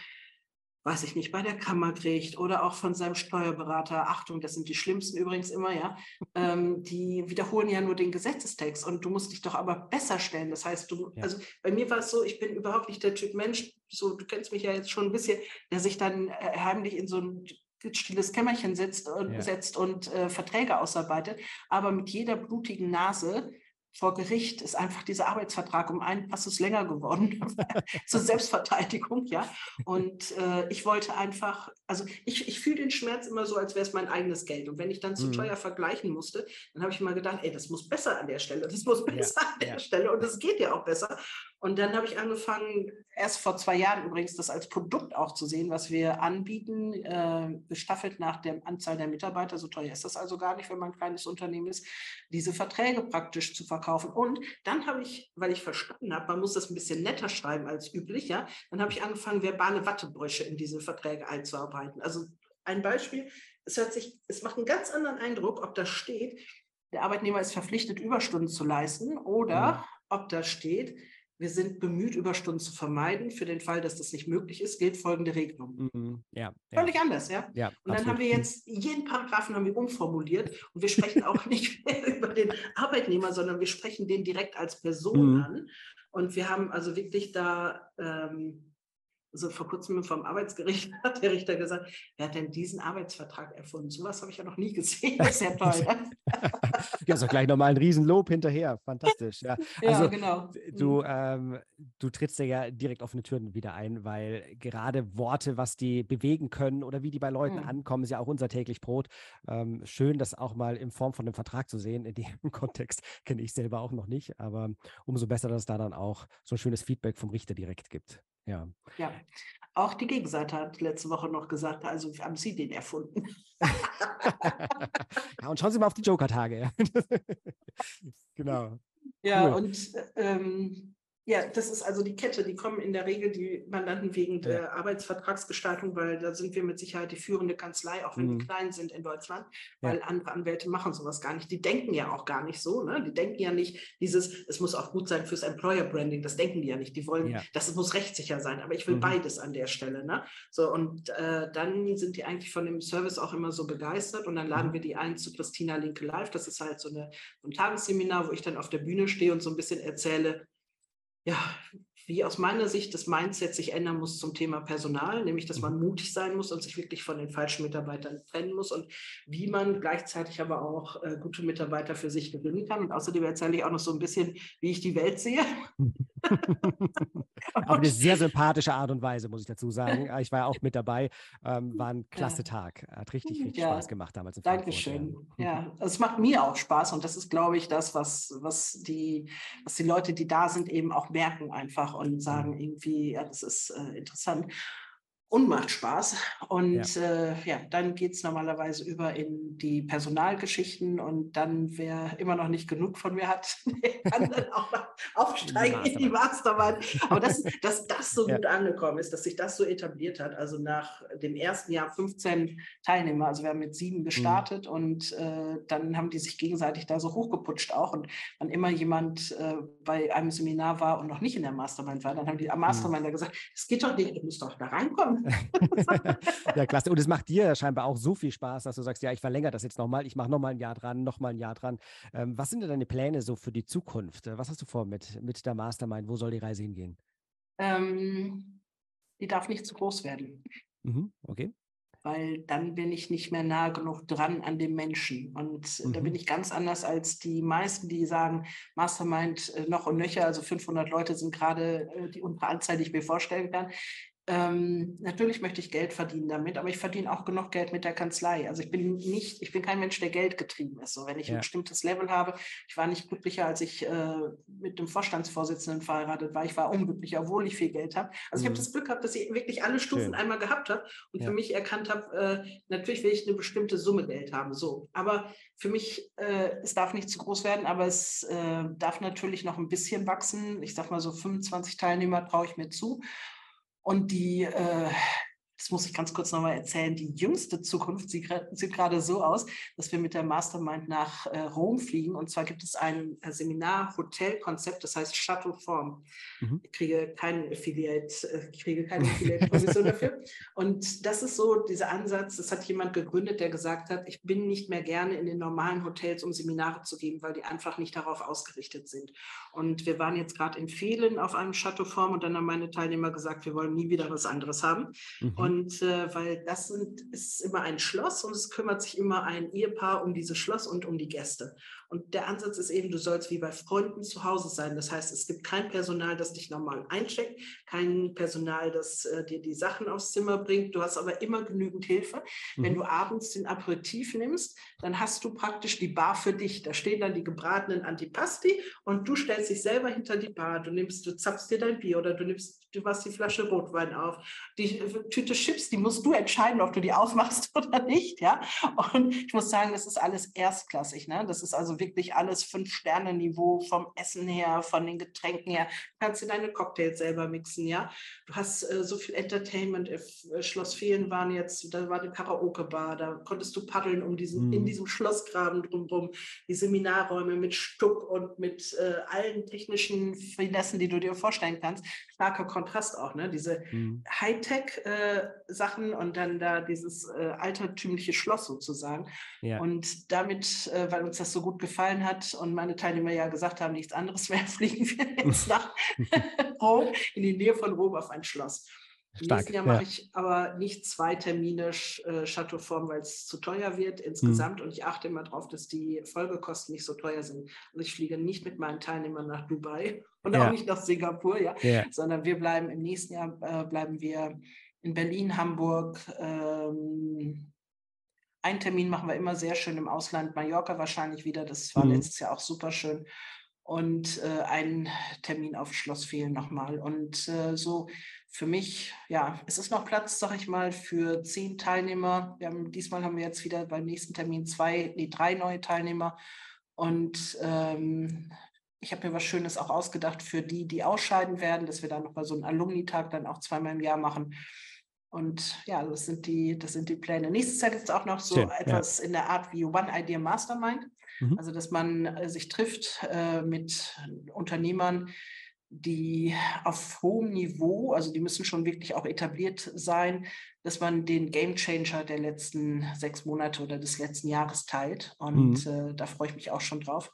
weiß ich nicht, bei der Kammer kriegt oder auch von seinem Steuerberater, Achtung, das sind die schlimmsten übrigens immer, ja, <laughs> ähm, die wiederholen ja nur den Gesetzestext und du musst dich doch aber besser stellen. Das heißt, du, ja. also bei mir war es so, ich bin überhaupt nicht der Typ Mensch, so, du kennst mich ja jetzt schon ein bisschen, der sich dann äh, heimlich in so ein stilles Kämmerchen sitzt und, ja. setzt und äh, Verträge ausarbeitet, aber mit jeder blutigen Nase vor Gericht ist einfach dieser Arbeitsvertrag um einen Passus länger geworden <laughs> zur Selbstverteidigung, ja. Und äh, ich wollte einfach, also ich, ich fühle den Schmerz immer so, als wäre es mein eigenes Geld. Und wenn ich dann zu mhm. teuer vergleichen musste, dann habe ich immer gedacht, ey, das muss besser an der Stelle, das muss besser ja, an der ja. Stelle und das geht ja auch besser. Und dann habe ich angefangen, erst vor zwei Jahren übrigens das als Produkt auch zu sehen, was wir anbieten, äh, gestaffelt nach der Anzahl der Mitarbeiter. So teuer ist das also gar nicht, wenn man ein kleines Unternehmen ist, diese Verträge praktisch zu verkaufen. Und dann habe ich, weil ich verstanden habe, man muss das ein bisschen netter schreiben als üblich, ja, dann habe ich angefangen, verbale Wattebrüche in diese Verträge einzuarbeiten. Also ein Beispiel, es hört sich, es macht einen ganz anderen Eindruck, ob da steht, der Arbeitnehmer ist verpflichtet, Überstunden zu leisten oder ja. ob da steht, wir sind bemüht, Überstunden zu vermeiden. Für den Fall, dass das nicht möglich ist, gilt folgende Regelung. Mhm, ja, Völlig ja. anders, ja. ja und dann absolut. haben wir jetzt jeden Paragraphen haben wir umformuliert und wir sprechen auch <laughs> nicht mehr über den Arbeitnehmer, sondern wir sprechen den direkt als Person mhm. an. Und wir haben also wirklich da ähm, also vor kurzem vom Arbeitsgericht <laughs> hat der Richter gesagt, wer hat denn diesen Arbeitsvertrag erfunden? Sowas habe ich ja noch nie gesehen. Das ist ja toll. <laughs> Ne? ja, so gleich nochmal ein Riesenlob hinterher. Fantastisch. Ja, <laughs> also, ja genau. Du, mhm. ähm, du trittst ja direkt offene Türen wieder ein, weil gerade Worte, was die bewegen können oder wie die bei Leuten mhm. ankommen, ist ja auch unser täglich Brot. Ähm, schön, das auch mal in Form von einem Vertrag zu sehen. In dem Kontext kenne ich selber auch noch nicht, aber umso besser, dass es da dann auch so ein schönes Feedback vom Richter direkt gibt. Ja. Ja. Auch die Gegenseite hat letzte Woche noch gesagt, also haben Sie den erfunden. <laughs> ja, und schauen Sie mal auf die Joker-Tage. <laughs> genau. Ja, cool. und ähm, ja, das ist also die Kette. Die kommen in der Regel die Mandanten wegen der ja. Arbeitsvertragsgestaltung, weil da sind wir mit Sicherheit die führende Kanzlei, auch wenn mhm. wir klein sind in Deutschland, weil ja. andere Anwälte machen sowas gar nicht. Die denken ja auch gar nicht so. Ne? Die denken ja nicht dieses, es muss auch gut sein fürs Employer Branding. Das denken die ja nicht. Die wollen, ja. das muss rechtssicher sein. Aber ich will mhm. beides an der Stelle. Ne? So und äh, dann sind die eigentlich von dem Service auch immer so begeistert und dann laden mhm. wir die ein zu Christina Linke Live. Das ist halt so, eine, so ein Tagesseminar, wo ich dann auf der Bühne stehe und so ein bisschen erzähle, ja, wie aus meiner Sicht das Mindset sich ändern muss zum Thema Personal, nämlich dass man mhm. mutig sein muss und sich wirklich von den falschen Mitarbeitern trennen muss und wie man gleichzeitig aber auch äh, gute Mitarbeiter für sich gewinnen kann. Und außerdem erzähle ich auch noch so ein bisschen, wie ich die Welt sehe. <laughs> Auf eine sehr sympathische Art und Weise, muss ich dazu sagen. Ich war ja auch mit dabei. Ähm, war ein klasse ja. Tag. Hat richtig, richtig ja. Spaß gemacht damals. Dankeschön. Ja, also es macht mir auch Spaß und das ist, glaube ich, das, was, was, die, was die Leute, die da sind, eben auch merken einfach und sagen mhm. irgendwie, ja, das ist äh, interessant und macht Spaß. Und ja, äh, ja dann geht es normalerweise über in die Personalgeschichten und dann, wer immer noch nicht genug von mir hat, <laughs> kann dann <laughs> auch noch aufsteigen in die Mastermind. Aber dass, <laughs> dass das so ja. gut angekommen ist, dass sich das so etabliert hat, also nach dem ersten Jahr 15 Teilnehmer, also wir haben mit sieben mhm. gestartet mhm. und äh, dann haben die sich gegenseitig da so hochgeputscht auch. Und wann immer jemand äh, bei einem Seminar war und noch nicht in der Mastermind war, dann haben die am. Mastermind mhm. gesagt, es geht doch nicht, du musst doch da reinkommen. <laughs> ja, klasse. Und es macht dir scheinbar auch so viel Spaß, dass du sagst, ja, ich verlängere das jetzt nochmal, ich mache nochmal ein Jahr dran, nochmal ein Jahr dran. Ähm, was sind denn deine Pläne so für die Zukunft? Was hast du vor mit, mit der Mastermind? Wo soll die Reise hingehen? Ähm, die darf nicht zu groß werden. Mhm, okay weil dann bin ich nicht mehr nah genug dran an dem Menschen. Und mhm. da bin ich ganz anders als die meisten, die sagen, Mastermind äh, noch und nöcher, also 500 Leute sind gerade äh, die untere Anzahl, die ich mir vorstellen kann. Ähm, natürlich möchte ich Geld verdienen damit, aber ich verdiene auch genug Geld mit der Kanzlei. Also ich bin nicht, ich bin kein Mensch, der Geld getrieben ist. So, wenn ich ja. ein bestimmtes Level habe, ich war nicht glücklicher, als ich äh, mit dem Vorstandsvorsitzenden verheiratet war. Ich war unglücklicher, obwohl ich viel Geld habe. Also mhm. ich habe das Glück gehabt, dass ich wirklich alle Stufen Schön. einmal gehabt habe und ja. für mich erkannt habe, äh, natürlich will ich eine bestimmte Summe Geld haben. So, aber für mich, äh, es darf nicht zu groß werden, aber es äh, darf natürlich noch ein bisschen wachsen. Ich sage mal so 25 Teilnehmer traue ich mir zu. Und die, äh, das muss ich ganz kurz nochmal erzählen, die jüngste Zukunft sieht, sieht gerade so aus, dass wir mit der Mastermind nach äh, Rom fliegen. Und zwar gibt es ein äh, Seminar-Hotel-Konzept, das heißt Chateau Form. Mhm. Ich kriege keinen Affiliate, äh, ich kriege keine Affiliate-Position dafür. Und das ist so dieser Ansatz, das hat jemand gegründet, der gesagt hat, ich bin nicht mehr gerne in den normalen Hotels, um Seminare zu geben, weil die einfach nicht darauf ausgerichtet sind. Und wir waren jetzt gerade in Fehlen auf einem Chateau Form und dann haben meine Teilnehmer gesagt, wir wollen nie wieder was anderes haben. Mhm. Und äh, weil das sind, ist immer ein Schloss und es kümmert sich immer ein Ehepaar um dieses Schloss und um die Gäste. Und der Ansatz ist eben, du sollst wie bei Freunden zu Hause sein. Das heißt, es gibt kein Personal, das dich normal eincheckt, kein Personal, das äh, dir die Sachen aufs Zimmer bringt. Du hast aber immer genügend Hilfe. Mhm. Wenn du abends den Aperitif nimmst, dann hast du praktisch die Bar für dich. Da stehen dann die gebratenen Antipasti und du stellst dich selber hinter die Bar. Du nimmst, du zapfst dir dein Bier oder du nimmst, du machst die Flasche Rotwein auf. Die äh, Tüte Chips, die musst du entscheiden, ob du die aufmachst <laughs> oder nicht. Ja? Und ich muss sagen, das ist alles erstklassig. Ne? Das ist also wirklich wirklich alles Fünf-Sterne-Niveau vom Essen her, von den Getränken her. Du kannst dir deine Cocktails selber mixen, ja. Du hast äh, so viel Entertainment. Äh, Schloss Fehlen waren jetzt, da war eine Karaoke-Bar, da konntest du paddeln um diesen, mhm. in diesem Schlossgraben drumherum. Die Seminarräume mit Stuck und mit äh, allen technischen Finessen, die du dir vorstellen kannst. Starker Kontrast auch, ne? Diese mhm. Hightech-Sachen äh, und dann da dieses äh, altertümliche Schloss sozusagen. Ja. Und damit, äh, weil uns das so gut gefallen hat und meine Teilnehmer ja gesagt haben, nichts anderes mehr, <laughs> fliegen wir jetzt nach <laughs> Rom, in die Nähe von Rom auf ein Schloss. Im Stark, nächsten Jahr mache ich aber nicht zwei Termine äh, Chateauform, weil es zu teuer wird insgesamt. Mhm. Und ich achte immer darauf, dass die Folgekosten nicht so teuer sind. Also ich fliege nicht mit meinen Teilnehmern nach Dubai und ja. auch nicht nach Singapur, ja, ja. sondern wir bleiben im nächsten Jahr äh, bleiben wir in Berlin, Hamburg, ähm, einen Termin machen wir immer sehr schön im Ausland, Mallorca wahrscheinlich wieder. Das war mhm. letztes Jahr auch super schön. Und äh, einen Termin auf Schloss Fehlen nochmal. Und äh, so für mich, ja, es ist noch Platz, sag ich mal, für zehn Teilnehmer. Wir haben, diesmal haben wir jetzt wieder beim nächsten Termin zwei, nee, drei neue Teilnehmer. Und ähm, ich habe mir was Schönes auch ausgedacht für die, die ausscheiden werden, dass wir dann nochmal so einen Alumni-Tag dann auch zweimal im Jahr machen. Und ja, das sind die, das sind die Pläne. Nächstes Jahr gibt es auch noch so Schön, etwas ja. in der Art wie One Idea Mastermind. Mhm. Also, dass man äh, sich trifft äh, mit Unternehmern, die auf hohem Niveau, also die müssen schon wirklich auch etabliert sein, dass man den Game Changer der letzten sechs Monate oder des letzten Jahres teilt. Und mhm. äh, da freue ich mich auch schon drauf.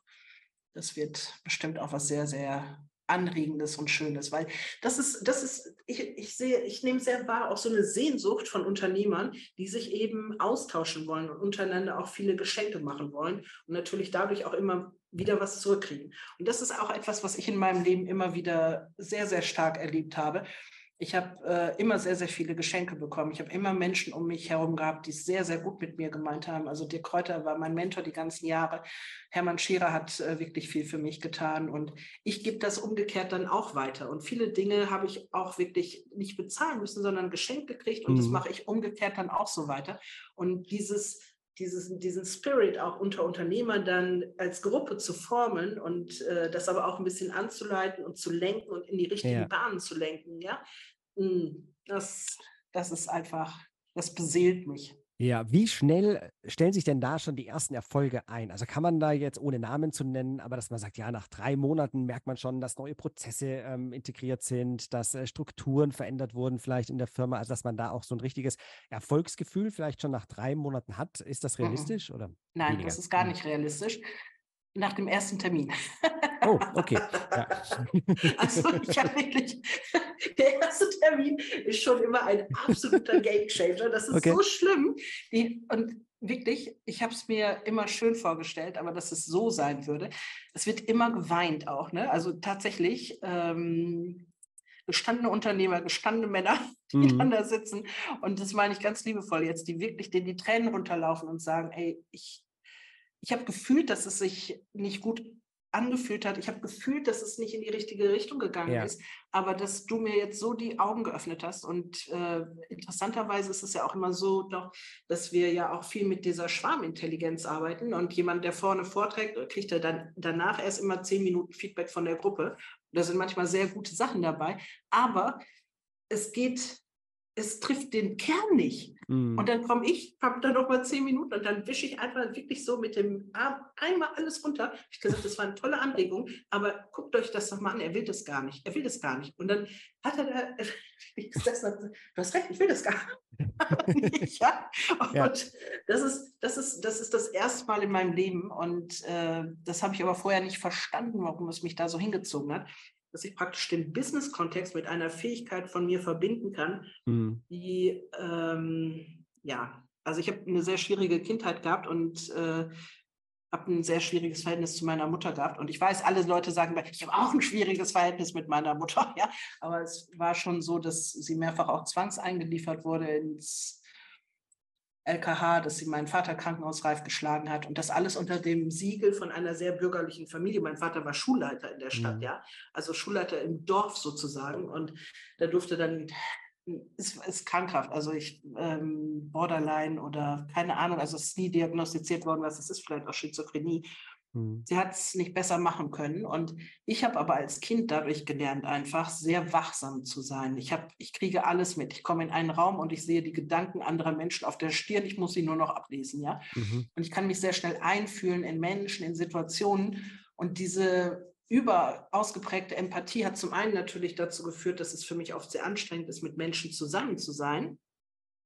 Das wird bestimmt auch was sehr, sehr Anregendes und Schönes, weil das ist, das ist, ich, ich sehe, ich nehme sehr wahr auch so eine Sehnsucht von Unternehmern, die sich eben austauschen wollen und untereinander auch viele Geschenke machen wollen und natürlich dadurch auch immer wieder was zurückkriegen. Und das ist auch etwas, was ich in meinem Leben immer wieder sehr, sehr stark erlebt habe. Ich habe äh, immer sehr, sehr viele Geschenke bekommen. Ich habe immer Menschen um mich herum gehabt, die sehr, sehr gut mit mir gemeint haben. Also Dirk Kräuter war mein Mentor die ganzen Jahre. Hermann Scherer hat äh, wirklich viel für mich getan. Und ich gebe das umgekehrt dann auch weiter. Und viele Dinge habe ich auch wirklich nicht bezahlen müssen, sondern geschenkt gekriegt. Und mhm. das mache ich umgekehrt dann auch so weiter. Und dieses dieses, diesen Spirit auch unter Unternehmern dann als Gruppe zu formen und äh, das aber auch ein bisschen anzuleiten und zu lenken und in die richtigen ja. Bahnen zu lenken, ja, das, das ist einfach, das beseelt mich. Ja, wie schnell stellen sich denn da schon die ersten Erfolge ein? Also kann man da jetzt ohne Namen zu nennen, aber dass man sagt, ja, nach drei Monaten merkt man schon, dass neue Prozesse ähm, integriert sind, dass äh, Strukturen verändert wurden vielleicht in der Firma, also dass man da auch so ein richtiges Erfolgsgefühl vielleicht schon nach drei Monaten hat. Ist das realistisch mhm. oder? Nein, weniger? das ist gar mhm. nicht realistisch nach dem ersten Termin. Oh, okay. Ja. <laughs> Also ich habe wirklich, <laughs> der erste Termin ist schon immer ein absoluter Gamechanger. Das ist okay. so schlimm. Die, und wirklich, ich habe es mir immer schön vorgestellt, aber dass es so sein würde. Es wird immer geweint auch. Ne? Also tatsächlich. Ähm, gestandene Unternehmer, gestandene Männer, die mhm. dann da sitzen. Und das meine ich ganz liebevoll jetzt, die wirklich denen die Tränen runterlaufen und sagen, ey, ich, ich habe gefühlt, dass es sich nicht gut angefühlt hat. Ich habe gefühlt, dass es nicht in die richtige Richtung gegangen ja. ist, aber dass du mir jetzt so die Augen geöffnet hast. Und äh, interessanterweise ist es ja auch immer so, doch, dass wir ja auch viel mit dieser Schwarmintelligenz arbeiten. Und jemand, der vorne vorträgt, kriegt er dann danach erst immer zehn Minuten Feedback von der Gruppe. Da sind manchmal sehr gute Sachen dabei, aber es geht es trifft den Kern nicht. Mm. Und dann komme ich, habe da noch mal zehn Minuten und dann wische ich einfach wirklich so mit dem Arm einmal alles runter. Ich habe gesagt, das war eine tolle Anregung, aber guckt euch das doch mal an, er will das gar nicht. Er will das gar nicht. Und dann hat er da, <laughs> ich gesagt, du hast recht, ich will das gar nicht. <laughs> <laughs> ja? Und ja. Das, ist, das, ist, das ist das erste Mal in meinem Leben und äh, das habe ich aber vorher nicht verstanden, warum es mich da so hingezogen hat dass ich praktisch den Business-Kontext mit einer Fähigkeit von mir verbinden kann, mhm. die, ähm, ja, also ich habe eine sehr schwierige Kindheit gehabt und äh, habe ein sehr schwieriges Verhältnis zu meiner Mutter gehabt. Und ich weiß, alle Leute sagen, ich habe auch ein schwieriges Verhältnis mit meiner Mutter, <laughs> ja. Aber es war schon so, dass sie mehrfach auch zwangseingeliefert wurde ins LKH, dass sie meinen Vater krankenhausreif geschlagen hat und das alles unter dem Siegel von einer sehr bürgerlichen Familie. Mein Vater war Schulleiter in der Stadt, mhm. ja, also Schulleiter im Dorf sozusagen und da durfte dann ist, ist krankhaft, also ich ähm, Borderline oder keine Ahnung, also es ist nie diagnostiziert worden, was es ist, vielleicht auch Schizophrenie Mhm. Sie hat es nicht besser machen können. Und ich habe aber als Kind dadurch gelernt, einfach sehr wachsam zu sein. Ich, hab, ich kriege alles mit. Ich komme in einen Raum und ich sehe die Gedanken anderer Menschen auf der Stirn. Ich muss sie nur noch ablesen. Ja? Mhm. Und ich kann mich sehr schnell einfühlen in Menschen, in Situationen. Und diese über ausgeprägte Empathie hat zum einen natürlich dazu geführt, dass es für mich oft sehr anstrengend ist, mit Menschen zusammen zu sein.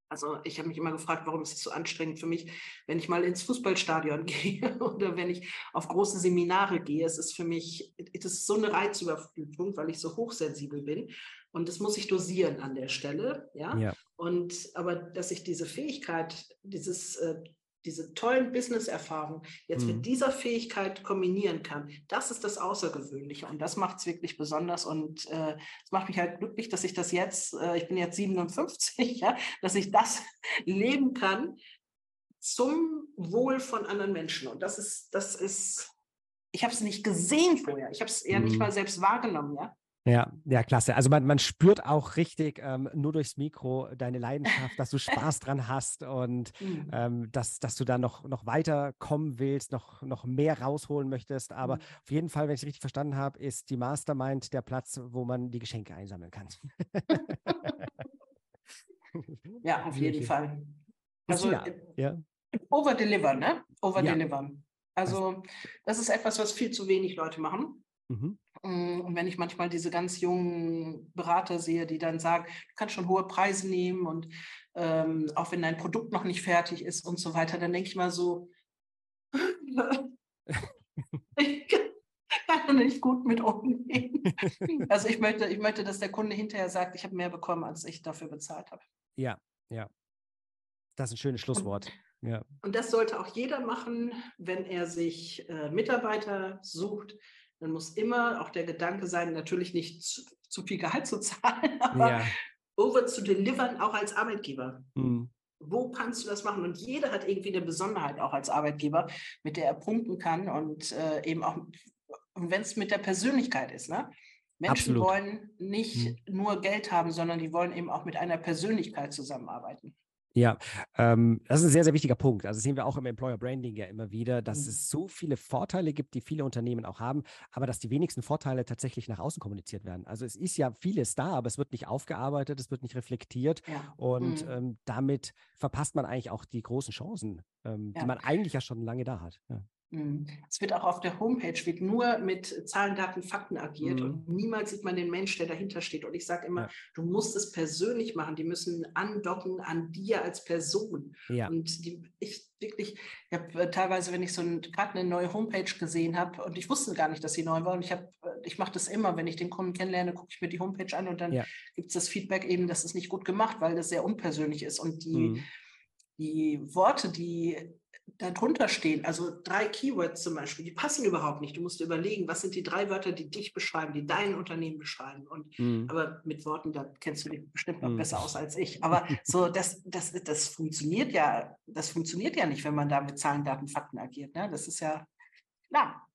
Also ich habe mich immer gefragt, warum ist es so anstrengend für mich, wenn ich mal ins Fußballstadion <laughs> gehe oder wenn ich auf große Seminare gehe. Es ist für mich, es ist so eine Reizüberflutung, weil ich so hochsensibel bin. Und das muss ich dosieren an der Stelle. Ja. ja. Und aber dass ich diese Fähigkeit, dieses äh, diese tollen Business-Erfahrungen jetzt mhm. mit dieser Fähigkeit kombinieren kann, das ist das Außergewöhnliche und das macht es wirklich besonders und äh, es äh, macht mich halt glücklich, dass ich das jetzt, äh, ich bin jetzt 57, <laughs> ja, dass ich das <laughs> leben kann zum Wohl von anderen Menschen und das ist, das ist, ich habe es nicht gesehen vorher, ich habe es ja mhm. nicht mal selbst wahrgenommen, ja. Ja, ja, klasse. Also man, man spürt auch richtig ähm, nur durchs Mikro deine Leidenschaft, dass du <laughs> Spaß dran hast und mhm. ähm, dass, dass du da noch, noch weiterkommen willst, noch, noch mehr rausholen möchtest. Aber mhm. auf jeden Fall, wenn ich es richtig verstanden habe, ist die Mastermind der Platz, wo man die Geschenke einsammeln kann. <laughs> ja, auf jeden Fall. Also ja. ja. Overdeliver, ne? Overdeliver. Ja. Also das ist etwas, was viel zu wenig Leute machen. Mhm. Mm, und wenn ich manchmal diese ganz jungen Berater sehe, die dann sagen, du kannst schon hohe Preise nehmen und ähm, auch wenn dein Produkt noch nicht fertig ist und so weiter, dann denke ich mal so, <laughs> ich kann nicht gut mit umgehen. <laughs> also ich möchte, ich möchte, dass der Kunde hinterher sagt, ich habe mehr bekommen, als ich dafür bezahlt habe. Ja, ja. Das ist ein schönes Schlusswort. Und, ja. und das sollte auch jeder machen, wenn er sich äh, Mitarbeiter sucht, dann muss immer auch der Gedanke sein, natürlich nicht zu, zu viel Gehalt zu <laughs> zahlen, aber ja. over zu delivern, auch als Arbeitgeber. Mhm. Wo kannst du das machen? Und jeder hat irgendwie eine Besonderheit auch als Arbeitgeber, mit der er punkten kann und äh, eben auch, wenn es mit der Persönlichkeit ist. Ne? Menschen Absolut. wollen nicht mhm. nur Geld haben, sondern die wollen eben auch mit einer Persönlichkeit zusammenarbeiten. Ja, ähm, das ist ein sehr, sehr wichtiger Punkt. Also sehen wir auch im Employer Branding ja immer wieder, dass mhm. es so viele Vorteile gibt, die viele Unternehmen auch haben, aber dass die wenigsten Vorteile tatsächlich nach außen kommuniziert werden. Also es ist ja vieles da, aber es wird nicht aufgearbeitet, es wird nicht reflektiert ja. und mhm. ähm, damit verpasst man eigentlich auch die großen Chancen, ähm, ja. die man eigentlich ja schon lange da hat. Ja. Es wird auch auf der Homepage wird nur mit Zahlen, Daten, Fakten agiert mhm. und niemals sieht man den Mensch, der dahinter steht. Und ich sage immer, ja. du musst es persönlich machen. Die müssen andocken an dir als Person. Ja. Und die, ich wirklich, ich habe äh, teilweise, wenn ich so gerade eine neue Homepage gesehen habe und ich wusste gar nicht, dass sie neu war. Und ich habe, äh, ich mache das immer, wenn ich den Kunden kennenlerne, gucke ich mir die Homepage an und dann ja. gibt es das Feedback eben, dass es nicht gut gemacht, weil das sehr unpersönlich ist und die mhm die Worte, die darunter stehen, also drei Keywords zum Beispiel, die passen überhaupt nicht. Du musst überlegen, was sind die drei Wörter, die dich beschreiben, die dein Unternehmen beschreiben. Und mhm. aber mit Worten, da kennst du dich bestimmt noch mhm. besser aus als ich. Aber <laughs> so, das, das, das funktioniert ja, das funktioniert ja nicht, wenn man da mit Zahlen, Daten, Fakten agiert. Ne? Das ist ja klar.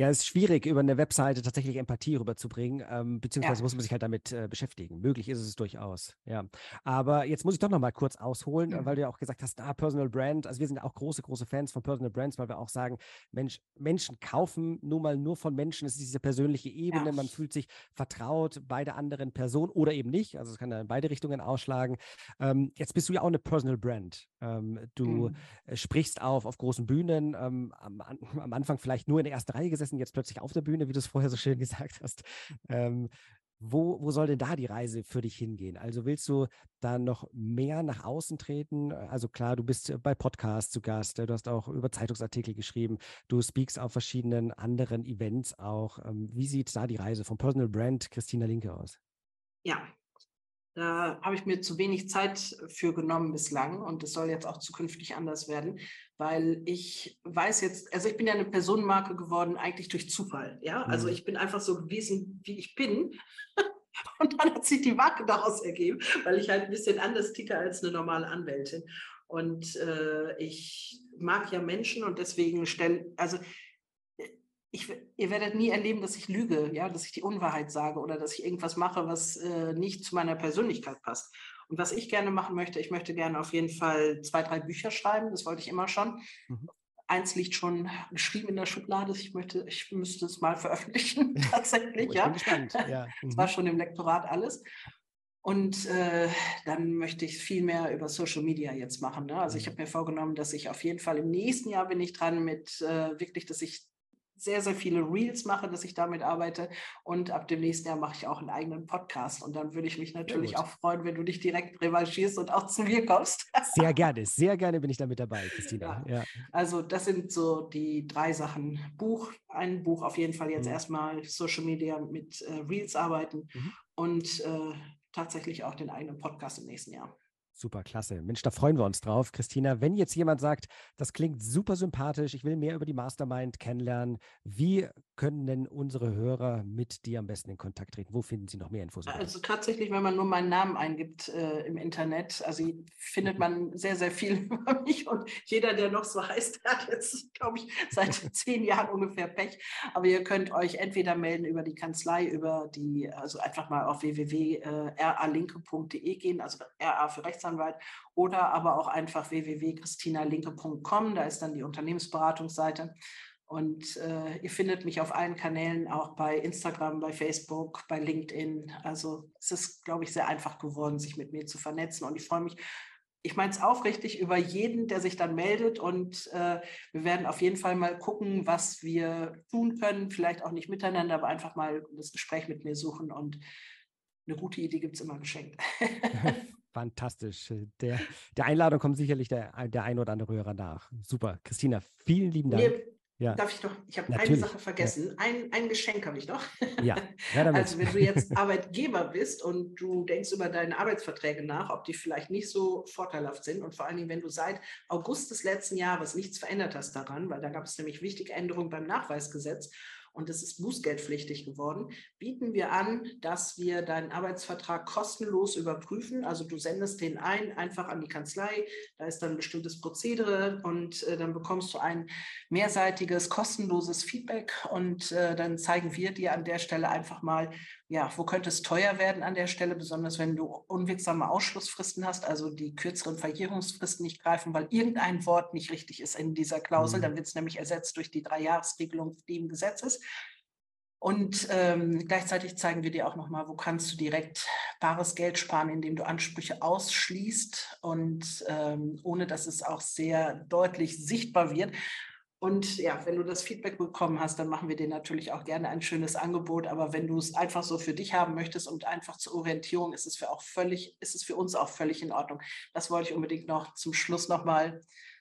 Ja, es ist schwierig, über eine Webseite tatsächlich Empathie rüberzubringen, ähm, beziehungsweise ja. muss man sich halt damit äh, beschäftigen. Möglich ist es durchaus, ja. Aber jetzt muss ich doch noch mal kurz ausholen, mhm. weil du ja auch gesagt hast, ah, Personal Brand. Also wir sind auch große, große Fans von Personal Brands, weil wir auch sagen, Mensch, Menschen kaufen nun mal nur von Menschen. Es ist diese persönliche Ebene, ja. man fühlt sich vertraut bei der anderen Person oder eben nicht. Also es kann da in beide Richtungen ausschlagen. Ähm, jetzt bist du ja auch eine Personal Brand. Ähm, du mhm. sprichst auf auf großen Bühnen, ähm, am, am Anfang vielleicht nur in der ersten Reihe gesessen gesessen, jetzt plötzlich auf der Bühne, wie du es vorher so schön <laughs> gesagt hast. Ähm, wo, wo soll denn da die Reise für dich hingehen? Also willst du da noch mehr nach außen treten? Also klar, du bist bei Podcasts zu Gast, du hast auch über Zeitungsartikel geschrieben, du speakst auf verschiedenen anderen Events auch. Ähm, wie sieht da die Reise vom Personal Brand Christina Linke aus? Ja, da habe ich mir zu wenig Zeit für genommen bislang und es soll jetzt auch zukünftig anders werden, weil ich weiß jetzt, also ich bin ja eine Personenmarke geworden eigentlich durch Zufall, ja. Also mhm. ich bin einfach so gewesen, wie ich bin. <laughs> Und dann hat sich die Marke daraus ergeben, weil ich halt ein bisschen anders ticke als eine normale Anwältin. Und äh, ich mag ja Menschen und deswegen stelle, also ich, ihr werdet nie erleben, dass ich lüge, ja, dass ich die Unwahrheit sage oder dass ich irgendwas mache, was äh, nicht zu meiner Persönlichkeit passt. Und was ich gerne machen möchte, ich möchte gerne auf jeden Fall zwei, drei Bücher schreiben. Das wollte ich immer schon. Mhm. Eins liegt schon geschrieben in der Schublade. Ich möchte, ich müsste es mal veröffentlichen, <laughs> tatsächlich. oh, ja. Gespannt. Ja. <laughs> Mhm. Das war schon im Lektorat alles. Und äh, dann möchte ich viel mehr über Social Media jetzt machen. Ne? Also ich mhm. habe mir vorgenommen, dass ich auf jeden Fall im nächsten Jahr bin ich dran mit äh, wirklich, dass ich sehr, sehr viele Reels mache, dass ich damit arbeite. Und ab dem nächsten Jahr mache ich auch einen eigenen Podcast. Und dann würde ich mich natürlich auch freuen, wenn du dich direkt revanchierst und auch zu mir kommst. <laughs> Sehr gerne, sehr gerne bin ich damit dabei, Christina. Ja. Ja. Also das sind so die drei Sachen. Buch, ein Buch auf jeden Fall jetzt mhm. erstmal Social Media mit äh, Reels arbeiten mhm. und äh, tatsächlich auch den eigenen Podcast im nächsten Jahr. Super, klasse. Mensch, da freuen wir uns drauf. Christina, wenn jetzt jemand sagt, das klingt super sympathisch, ich will mehr über die Mastermind kennenlernen, wie können denn unsere Hörer mit dir am besten in Kontakt treten? Wo finden sie noch mehr Infos? Also tatsächlich, wenn man nur meinen Namen eingibt äh, im Internet, also findet mhm. man sehr, sehr viel <laughs> über mich und jeder, der noch so heißt, <laughs> hat jetzt, glaube ich, seit <laughs> zehn Jahren ungefähr Pech. Aber ihr könnt euch entweder melden über die Kanzlei, über die, also einfach mal auf www.ralinke.de gehen, also RA für Rechtsanwalt, oder aber auch einfach www.christinalinke.com, da ist dann die Unternehmensberatungsseite. Und äh, ihr findet mich auf allen Kanälen, auch bei Instagram, bei Facebook, bei LinkedIn. Also es ist, glaube ich, sehr einfach geworden, sich mit mir zu vernetzen. Und ich freue mich, ich meine es aufrichtig über jeden, der sich dann meldet. Und äh, wir werden auf jeden Fall mal gucken, was wir tun können. Vielleicht auch nicht miteinander, aber einfach mal das Gespräch mit mir suchen. Und eine gute Idee gibt es immer geschenkt. <laughs> Fantastisch. Der, der Einladung kommt sicherlich der, der ein oder andere Hörer nach. Super. Christina, vielen lieben Dank. Nee, ja. Darf ich doch, ich habe eine Sache vergessen. Ja. Ein, ein Geschenk habe ich noch. Ja, <laughs> also wenn du jetzt Arbeitgeber bist und du denkst über deine Arbeitsverträge nach, ob die vielleicht nicht so vorteilhaft sind und vor allen Dingen, wenn du seit August des letzten Jahres nichts verändert hast daran, weil da gab es nämlich wichtige Änderungen beim Nachweisgesetz und es ist bußgeldpflichtig geworden, bieten wir an, dass wir deinen Arbeitsvertrag kostenlos überprüfen. Also du sendest den ein, einfach an die Kanzlei, da ist dann ein bestimmtes Prozedere und äh, dann bekommst du ein mehrseitiges, kostenloses Feedback und äh, dann zeigen wir dir an der Stelle einfach mal, ja, wo könnte es teuer werden an der Stelle, besonders wenn du unwirksame Ausschlussfristen hast, also die kürzeren Verjährungsfristen nicht greifen, weil irgendein Wort nicht richtig ist in dieser Klausel. Mhm. Dann wird es nämlich ersetzt durch die Dreijahresregelung, die im Gesetz ist. Und ähm, gleichzeitig zeigen wir dir auch nochmal, wo kannst du direkt bares Geld sparen, indem du Ansprüche ausschließt und ähm, ohne dass es auch sehr deutlich sichtbar wird. Und ja, wenn du das Feedback bekommen hast, dann machen wir dir natürlich auch gerne ein schönes Angebot. Aber wenn du es einfach so für dich haben möchtest und einfach zur Orientierung, ist es für auch völlig, ist es für uns auch völlig in Ordnung. Das wollte ich unbedingt noch zum Schluss nochmal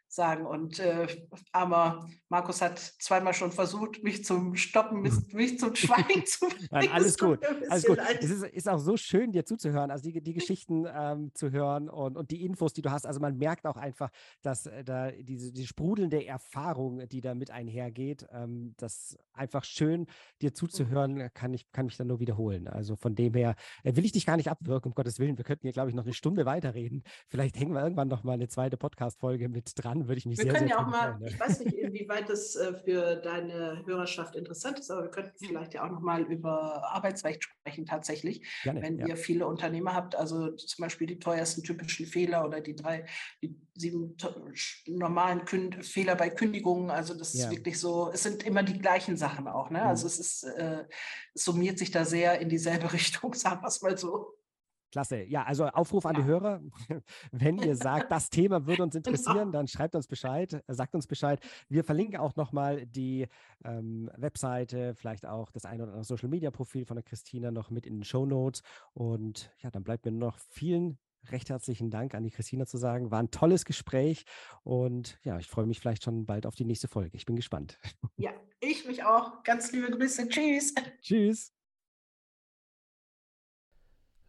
sagen. Und äh, armer Markus hat zweimal schon versucht, mich zum Stoppen, mhm. <laughs> mich zum Schweigen zu <laughs> bringen. Nein, alles gut, alles gut. Es ist, ist, auch so schön, dir zuzuhören, also die, die Geschichten ähm, zu hören und, und die Infos, die du hast. Also man merkt auch einfach, dass äh, da diese die sprudelnde Erfahrung, die da mit einhergeht, ähm, das einfach schön, dir zuzuhören, kann ich, kann mich dann nur wiederholen. Also von dem her äh, will ich dich gar nicht abwirken, um Gottes Willen. Wir könnten hier, glaube ich, noch eine Stunde weiterreden. Vielleicht hängen wir irgendwann noch mal eine zweite Podcast-Folge mit dran würde ich mich wir sehr, können sehr ja auch mal, ich weiß nicht, inwieweit das äh, für deine Hörerschaft interessant ist, aber wir könnten vielleicht ja auch noch mal über Arbeitsrecht sprechen tatsächlich, Gerne, wenn ja. ihr viele Unternehmer habt, also zum Beispiel die teuersten typischen Fehler oder die drei, die sieben normalen Künd Fehler bei Kündigungen, also das ja. ist wirklich so, es sind immer die gleichen Sachen auch, ne? Also mhm. es ist, äh, es summiert sich da sehr in dieselbe <laughs> Richtung, sagen wir es mal so. Klasse. Ja, also Aufruf an die Hörer. <laughs> Wenn ihr sagt, das Thema würde uns <laughs> genau. interessieren, dann schreibt uns Bescheid, äh, sagt uns Bescheid. Wir verlinken auch nochmal die ähm, Webseite, vielleicht auch das ein oder andere Social Media Profil von der Christina noch mit in den Show Notes. Und ja, dann bleibt mir nur noch vielen recht herzlichen Dank an die Christina zu sagen. War ein tolles Gespräch und ja, ich freue mich vielleicht schon bald auf die nächste Folge. Ich bin gespannt. Ja, ich mich auch. Ganz liebe Grüße. Tschüss. <laughs> Tschüss.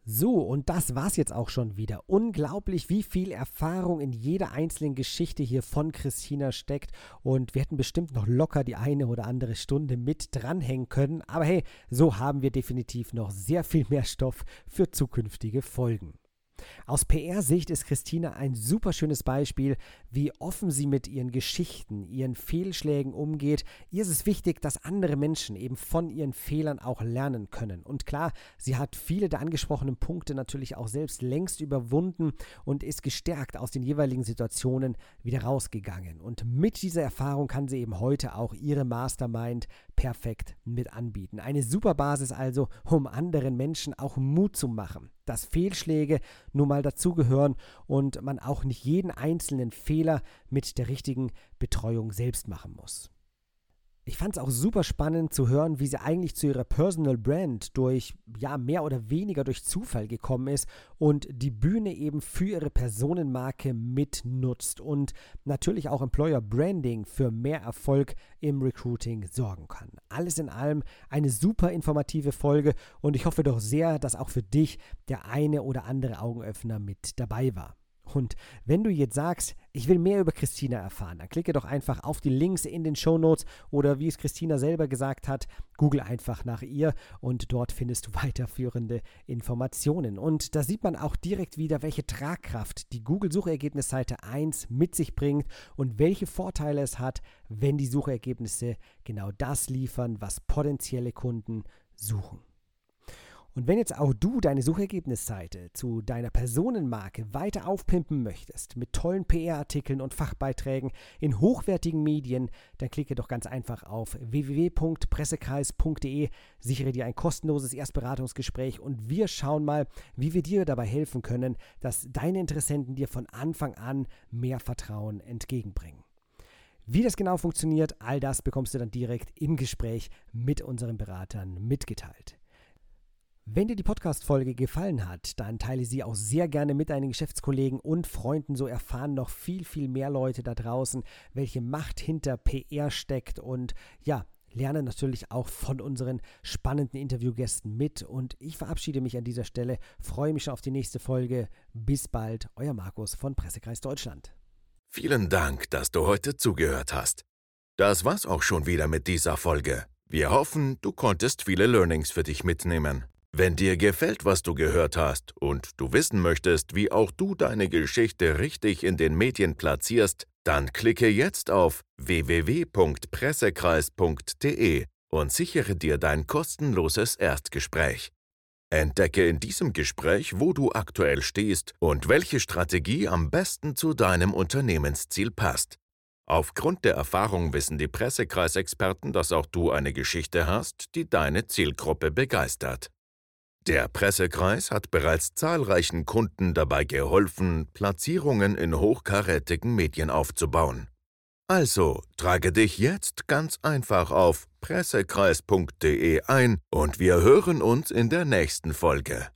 So, und das war's jetzt auch schon wieder. Unglaublich, wie viel Erfahrung in jeder einzelnen Geschichte hier von Christina steckt. Und wir hätten bestimmt noch locker die eine oder andere Stunde mit dranhängen können. Aber hey, so haben wir definitiv noch sehr viel mehr Stoff für zukünftige Folgen. Aus PR-Sicht ist Christina ein super schönes Beispiel, wie offen sie mit ihren Geschichten, ihren Fehlschlägen umgeht. Ihr ist es wichtig, dass andere Menschen eben von ihren Fehlern auch lernen können. Und klar, sie hat viele der angesprochenen Punkte natürlich auch selbst längst überwunden und ist gestärkt aus den jeweiligen Situationen wieder rausgegangen. Und mit dieser Erfahrung kann sie eben heute auch ihre Mastermind perfekt mit anbieten. Eine super Basis also, um anderen Menschen auch Mut zu machen, dass Fehlschläge nun mal dazugehören und man auch nicht jeden einzelnen Fehler mit der richtigen Betreuung selbst machen muss. Ich fand es auch super spannend zu hören, wie sie eigentlich zu ihrer Personal Brand durch, ja, mehr oder weniger durch Zufall gekommen ist und die Bühne eben für ihre Personenmarke mitnutzt und natürlich auch Employer Branding für mehr Erfolg im Recruiting sorgen kann. Alles in allem eine super informative Folge und ich hoffe doch sehr, dass auch für dich der eine oder andere Augenöffner mit dabei war. Und wenn du jetzt sagst, ich will mehr über Christina erfahren, dann klicke doch einfach auf die Links in den Show Notes oder wie es Christina selber gesagt hat, google einfach nach ihr und dort findest du <laughs> weiterführende Informationen. Und da sieht man auch direkt wieder, welche Tragkraft die Google-Suchergebnisseite 1 mit sich bringt und welche Vorteile es hat, wenn die Suchergebnisse genau das liefern, was potenzielle Kunden suchen. Und wenn jetzt auch du deine Suchergebnisseite zu deiner Personenmarke weiter aufpimpen möchtest, mit tollen PR-Artikeln und Fachbeiträgen in hochwertigen Medien, dann klicke doch ganz einfach auf www.pressekreis.de, sichere dir ein kostenloses Erstberatungsgespräch und wir schauen mal, wie wir dir dabei helfen können, dass deine Interessenten dir von Anfang an mehr Vertrauen entgegenbringen. Wie das genau funktioniert, all das bekommst du dann direkt im Gespräch mit unseren Beratern mitgeteilt. Wenn dir die Podcast-Folge gefallen hat, dann teile sie auch sehr gerne mit deinen Geschäftskollegen und Freunden. So erfahren noch viel, viel mehr Leute da draußen, welche Macht hinter PR steckt und ja, lerne natürlich auch von unseren spannenden Interviewgästen mit. Und ich verabschiede mich an dieser Stelle, freue mich schon auf die nächste Folge. Bis bald, euer Markus von Pressekreis Deutschland. Vielen Dank, dass du heute zugehört hast. Das war's auch schon wieder mit dieser Folge. Wir hoffen, du konntest viele Learnings für dich mitnehmen. Wenn dir gefällt, was du gehört hast und du wissen möchtest, wie auch du deine Geschichte richtig in den Medien platzierst, dann klicke jetzt auf www.pressekreis.de und sichere dir dein kostenloses Erstgespräch. Entdecke in diesem Gespräch, wo du aktuell stehst und welche Strategie am besten zu deinem Unternehmensziel passt. Aufgrund der Erfahrung wissen die Pressekreisexperten, dass auch du eine Geschichte hast, die deine Zielgruppe begeistert. Der Pressekreis hat bereits zahlreichen Kunden dabei geholfen, Platzierungen in hochkarätigen Medien aufzubauen. Also trage dich jetzt ganz einfach auf pressekreis.de ein und wir hören uns in der nächsten Folge.